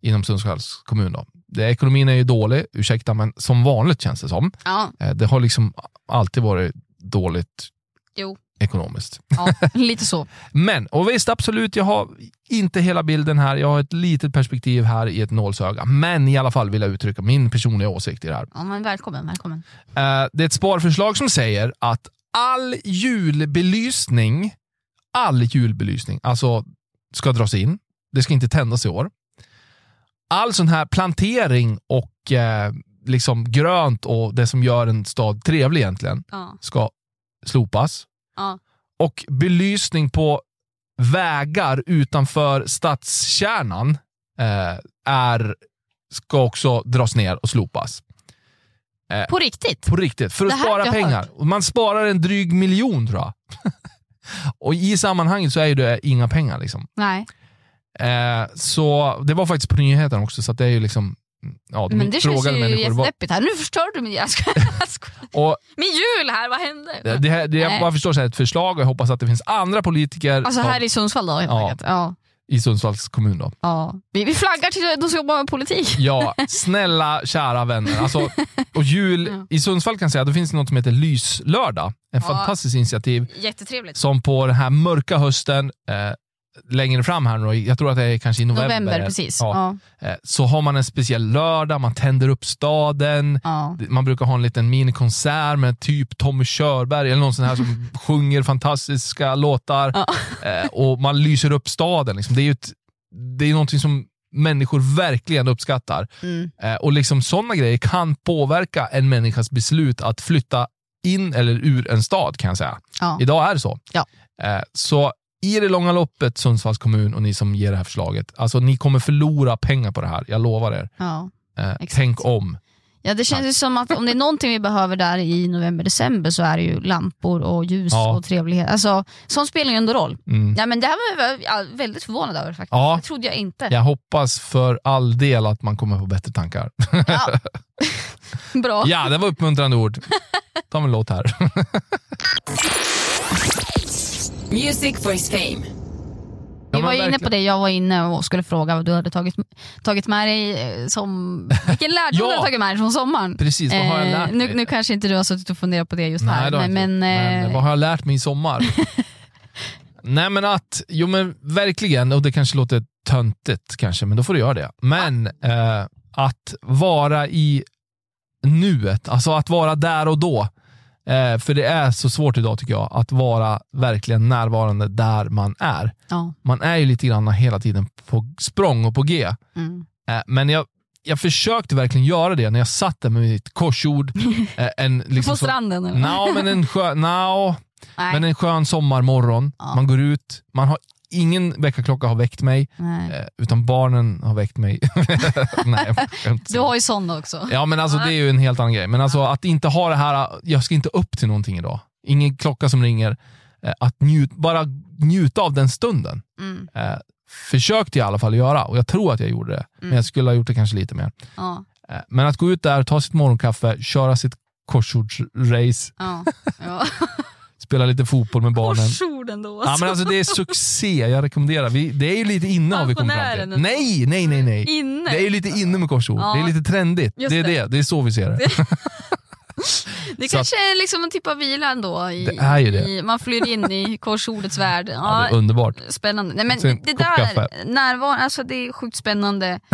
Speaker 2: inom Sundsvalls kommun. Då. Det, ekonomin är ju dålig, ursäkta, men som vanligt känns det som. Ja. Uh, det har liksom alltid varit dåligt
Speaker 3: jo
Speaker 2: ekonomiskt.
Speaker 3: Ja, *laughs* lite så.
Speaker 2: Men, och visst absolut, jag har inte hela bilden här. Jag har ett litet perspektiv här i ett nålsöga. Men i alla fall vill jag uttrycka min personliga åsikt i det här.
Speaker 3: Ja, men välkommen, välkommen.
Speaker 2: Uh, det är ett sparförslag som säger att all julbelysning, all julbelysning, alltså ska dras in. Det ska inte tändas i år. All sån här plantering och eh, liksom grönt och det som gör en stad trevlig egentligen ja. ska slopas. Ja. Och belysning på vägar utanför stadskärnan eh, är, ska också dras ner och slopas.
Speaker 3: Eh, på riktigt?
Speaker 2: På riktigt, för att spara pengar. Hört. Man sparar en dryg miljon tror jag. *laughs* och i sammanhanget så är det inga pengar. Liksom.
Speaker 3: Nej.
Speaker 2: Eh, så Det var faktiskt på nyheterna också, så det är ju liksom
Speaker 3: Ja, men det känns ju jättedeppigt här. Nu förstörde du min, *laughs* och, min jul här, vad hände?
Speaker 2: Det, det, det jag bara förstår här, ett förslag och jag hoppas att det finns andra politiker.
Speaker 3: Alltså här som, i Sundsvall då helt ja, ja.
Speaker 2: I Sundsvalls kommun då.
Speaker 3: Ja. Vi, vi flaggar till de ska jobba med politik. *laughs*
Speaker 2: Ja, snälla kära vänner. Alltså, och jul, *laughs* ja. I Sundsvall kan jag säga det finns något som heter Lyslördag. En ja. fantastiskt initiativ.
Speaker 3: Jättetrevligt.
Speaker 2: Som på den här mörka hösten eh, längre fram här nu, jag tror att det är kanske i november,
Speaker 3: november precis.
Speaker 2: Ja, ja. Eh, så har man en speciell lördag, man tänder upp staden, ja. man brukar ha en liten minikonsert med typ Tommy Körberg eller någon sån här som *laughs* sjunger fantastiska låtar eh, och man lyser upp staden. Liksom. Det är ju ett, det är någonting som människor verkligen uppskattar. Mm. Eh, och liksom sådana grejer kan påverka en människas beslut att flytta in eller ur en stad kan jag säga. Idag är det så. Så i det långa loppet, Sundsvalls kommun och ni som ger det här förslaget, alltså ni kommer förlora pengar på det här. Jag lovar er.
Speaker 3: Ja,
Speaker 2: eh, tänk om.
Speaker 3: Ja, det känns ju som att om det är någonting vi behöver där i november-december så är det ju lampor och ljus ja. och trevlighet. Alltså, sånt spelar ju ändå roll. Mm. Ja, men det här var jag väldigt förvånad över faktiskt. Ja. Det trodde jag inte.
Speaker 2: Jag hoppas för all del att man kommer på bättre tankar.
Speaker 3: Ja. *laughs* Bra.
Speaker 2: Ja, det var uppmuntrande ord. Ta en låt här. *laughs*
Speaker 3: Music for his fame. Vi var inne på det, jag var inne och skulle fråga vad du hade tagit, tagit med dig eh, som... *laughs* Vilken lärdom ja, du hade tagit med dig från sommaren.
Speaker 2: Precis, vad har jag lärt
Speaker 3: mig? Nu, nu kanske inte du har suttit och funderat på det just Nej, här. Men, men,
Speaker 2: men
Speaker 3: eh,
Speaker 2: vad har jag lärt mig i sommar? *laughs* Nej men att, jo men verkligen, och det kanske låter töntigt kanske, men då får du göra det. Men eh, att vara i nuet, alltså att vara där och då. Eh, för det är så svårt idag tycker jag, att vara verkligen närvarande där man är. Ja. Man är ju lite grann hela tiden på språng och på G. Mm. Eh, men jag, jag försökte verkligen göra det när jag satt där med mitt korsord. *laughs*
Speaker 3: Eh, en, liksom, på stranden?
Speaker 2: Eller? No, men, en skö, no, men en skön sommarmorgon. Ja. Man går ut, man har ingen väckarklocka har väckt mig,
Speaker 3: Nej.
Speaker 2: eh, utan barnen har väckt mig. *laughs* Nej,
Speaker 3: Du har ju sån också.
Speaker 2: Ja men alltså det är ju en helt annan grej. Men alltså att inte ha det här, jag ska inte upp till någonting idag. Ingen klocka som ringer. Eh, Att njut, bara njuta av den stunden.
Speaker 3: Mm.
Speaker 2: Eh, försökte jag i alla fall göra och jag tror att jag gjorde det. Men jag skulle ha gjort det kanske lite mer.
Speaker 3: Ja.
Speaker 2: Eh, Men att gå ut där, ta sitt morgonkaffe, köra sitt korsordsrace,
Speaker 3: Ja. *laughs* Ja.
Speaker 2: Spela lite fotboll med barnen.
Speaker 3: Korsorden då.
Speaker 2: Ja, men alltså det är succé, jag rekommenderar. Vi, det är ju lite inne har vi kommit fram till. Nej, nej, nej. nej.
Speaker 3: Inne.
Speaker 2: Det är ju lite inne med korsord.
Speaker 3: Ja.
Speaker 2: Det är lite trendigt.
Speaker 3: Just
Speaker 2: Det är
Speaker 3: det.
Speaker 2: det. Det är så vi ser det.
Speaker 3: Det *laughs* *laughs*
Speaker 2: Så
Speaker 3: kanske är liksom en typ av vila ändå. I,
Speaker 2: Det är ju det.
Speaker 3: I, man flyr in i *laughs* korsordets värld.
Speaker 2: Ja,
Speaker 3: Ja,
Speaker 2: det underbart.
Speaker 3: Spännande. Nej, men
Speaker 2: Sen
Speaker 3: det där,
Speaker 2: kaffe.
Speaker 3: närvaron, alltså det är sjukt spännande. *laughs*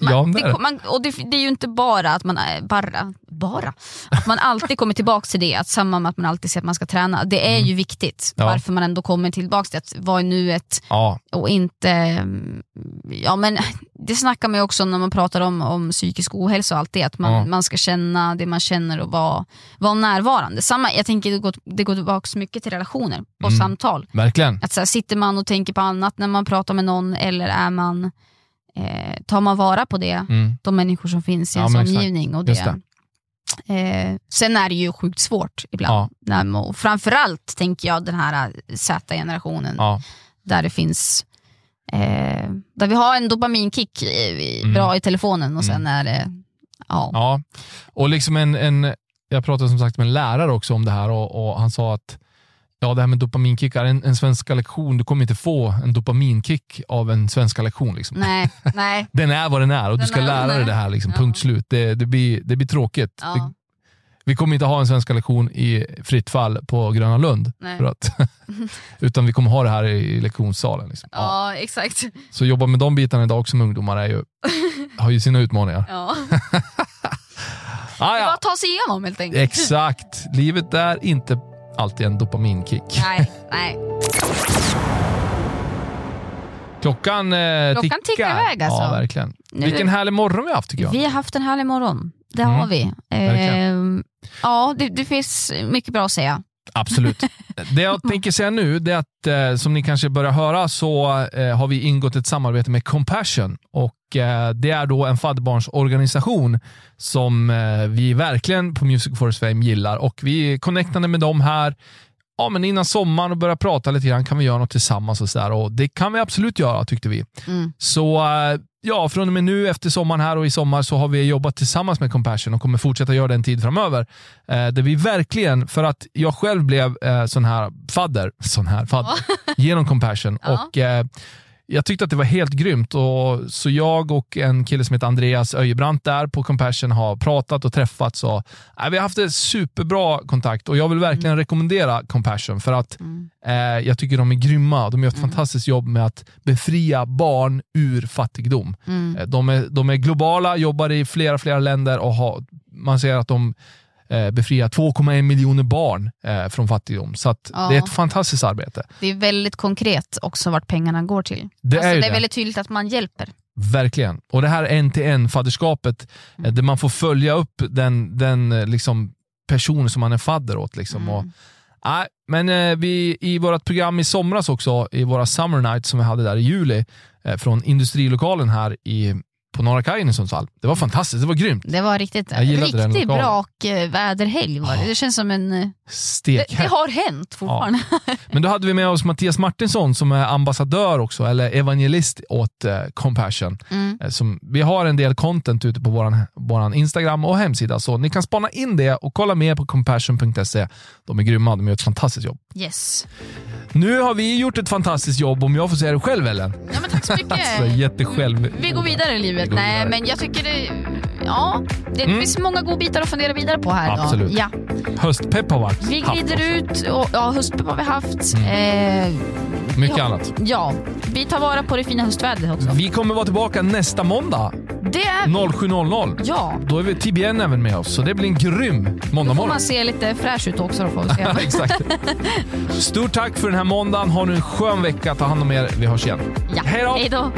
Speaker 2: Ja,
Speaker 3: Man,
Speaker 2: det är
Speaker 3: det,
Speaker 2: det.
Speaker 3: man, och det, det är ju inte bara att man är, bara, bara, att man alltid kommer tillbaka till det, att samma med att man alltid säger att man ska träna. Det är ju viktigt,
Speaker 2: Mm. Ja.
Speaker 3: varför man ändå kommer tillbaka till att vad är nuet
Speaker 2: Ja,
Speaker 3: och inte... mm, Ja, men det snackar man ju också när man pratar om, om psykisk ohälsa och allt det, att man,
Speaker 2: Ja.
Speaker 3: man ska känna det man känner och vara, vara närvarande. Samma, jag tänker det går, det går tillbaka mycket till relationer och
Speaker 2: Mm.
Speaker 3: samtal.
Speaker 2: verkligen.
Speaker 3: Att så här, sitter man och tänker på annat när man pratar med någon eller är man, eh, tar man vara på det,
Speaker 2: Mm.
Speaker 3: de människor som finns i
Speaker 2: Ja,
Speaker 3: ens
Speaker 2: exakt.
Speaker 3: omgivning. Och det. Eh, sen är det ju sjukt svårt ibland.
Speaker 2: Ja.
Speaker 3: När framförallt tänker jag den här eh, Z-generationen
Speaker 2: Ja.
Speaker 3: där det finns eh, där vi har en dopaminkick i,
Speaker 2: Mm.
Speaker 3: bra i telefonen och sen är det ja.
Speaker 2: Ja, och liksom en, en, jag pratade som sagt med en lärare också om det här och, och han sa att ja, det här med dopaminkickar, en, en svenska lektion, du kommer inte få en dopaminkick av en svenska lektion. Liksom.
Speaker 3: Nej, *laughs* nej.
Speaker 2: Den är vad den är och du
Speaker 3: Den
Speaker 2: ska
Speaker 3: är vad
Speaker 2: lära dig det här, liksom,
Speaker 3: Ja.
Speaker 2: punkt slut. Det, det, blir, det blir tråkigt.
Speaker 3: Ja.
Speaker 2: Det, vi kommer inte ha en svenska lektion i fritt fall på Gröna Lund. Att, *laughs* utan vi kommer ha det här i lektionssalen. Liksom. Ja.
Speaker 3: Ja, exakt.
Speaker 2: Så jobba med de bitarna idag också med ungdomar är ju, *laughs* har ju sina utmaningar.
Speaker 3: Ja.
Speaker 2: Ah,
Speaker 3: är bara
Speaker 2: ja.
Speaker 3: att ta sig igenom helt enkelt.
Speaker 2: Exakt. Livet är inte alltid en dopaminkick.
Speaker 3: Nej, nej.
Speaker 2: Klockan, eh,
Speaker 3: Klockan tickar iväg, alltså.
Speaker 2: Ja, verkligen.
Speaker 3: Nu-
Speaker 2: Vilken härlig morgon vi har haft tycker jag.
Speaker 3: Vi har haft en härlig morgon. Det
Speaker 2: Mm,
Speaker 3: har vi. Eh, ja, det, det finns mycket bra att säga.
Speaker 2: Absolut. *laughs* Det jag tänker säga nu är att eh, som ni kanske börjar höra så eh, har vi ingått ett samarbete med Compassion och eh, det är då en fadderbarnsorganisation som eh, vi verkligen på Music Forest Fame gillar och vi är connectade med dem här ja, men innan sommaren och börja prata lite grann. Kan vi göra något tillsammans och sådär och det kan vi absolut göra tyckte vi.
Speaker 3: Mm.
Speaker 2: Så eh, ja, från och med nu efter sommaren här och i sommar så har vi jobbat tillsammans med Compassion och kommer fortsätta göra det en tid framöver. Eh, där vi verkligen, för att jag själv blev eh, sån här fadder, sån här fadder genom Compassion
Speaker 3: Ja.
Speaker 2: och eh, jag tyckte att det var helt grymt. Och, så jag och en kille som heter Andreas Öjebrant där på Compassion har pratat och träffats. Och, äh, vi har haft en superbra kontakt och jag vill verkligen rekommendera Compassion för att
Speaker 3: Mm.
Speaker 2: eh, jag tycker de är grymma. De gör ett fantastiskt jobb med att befria barn ur fattigdom.
Speaker 3: Mm.
Speaker 2: Eh, De är, de är globala, jobbar i flera, flera länder och har, man ser att de eh, befriar 2,1 miljoner barn eh, från fattigdom. Så
Speaker 3: Ja.
Speaker 2: det är ett fantastiskt arbete.
Speaker 3: Det är väldigt konkret också vart pengarna går till.
Speaker 2: Det
Speaker 3: alltså,
Speaker 2: är ju
Speaker 3: det är
Speaker 2: det.
Speaker 3: väldigt tydligt att man hjälper.
Speaker 2: Verkligen. Och det här en-till-en-fadderskapet, eh, där man får följa upp den, den liksom, person som man är fadder åt. Liksom. Och, nej, men vi, i vårt program i somras också, i våra Summer Nights som vi hade där i juli, från industrilokalen här i, på Norra kajen i Sundsvall. Det var fantastiskt, det var grymt.
Speaker 3: Det var riktigt, riktigt
Speaker 2: lokalen.
Speaker 3: brak eh, var det. Det känns som en... eh, Det, det
Speaker 2: Stekhett.
Speaker 3: har hänt fortfarande.
Speaker 2: Men då hade vi med oss Mattias Martinsson som är ambassadör också, eller evangelist åt eh, Compassion.
Speaker 3: Mm.
Speaker 2: Som, vi har en del content ute på vår våran Instagram och hemsida, så ni kan spana in det och kolla mer på compassion.se. De är grymma, de gör ett fantastiskt jobb.
Speaker 3: Yes.
Speaker 2: Nu har vi gjort ett fantastiskt jobb, om jag får säga det själv Ellen.
Speaker 3: Ja, men tack så mycket. *laughs*
Speaker 2: Alltså, jättesjälv.
Speaker 3: Vi går vidare i livet.
Speaker 2: Går
Speaker 3: Nej, men jag tycker det... Ja, det
Speaker 2: Mm.
Speaker 3: finns många godbitar att fundera vidare på här.
Speaker 2: Absolut.
Speaker 3: Ja.
Speaker 2: Höstpepp har varit.
Speaker 3: Vi glider ut och ja, höstpepp har vi haft.
Speaker 2: Mm.
Speaker 3: Eh,
Speaker 2: Mycket
Speaker 3: ja.
Speaker 2: annat.
Speaker 3: ja, vi tar vara på det fina höstvädret också.
Speaker 2: Vi kommer vara tillbaka nästa måndag
Speaker 3: Det är...
Speaker 2: 07.00.
Speaker 3: Ja,
Speaker 2: Då är vi TBN även med oss, så det blir en grym
Speaker 3: då får
Speaker 2: måndagmorgon.
Speaker 3: man se lite fräsch ut också. Då får vi se. *laughs*
Speaker 2: Exakt. Stort tack för den här måndagen. Ha nu en skön vecka. Ta hand om er. Vi hörs igen.
Speaker 3: Ja. Hej då!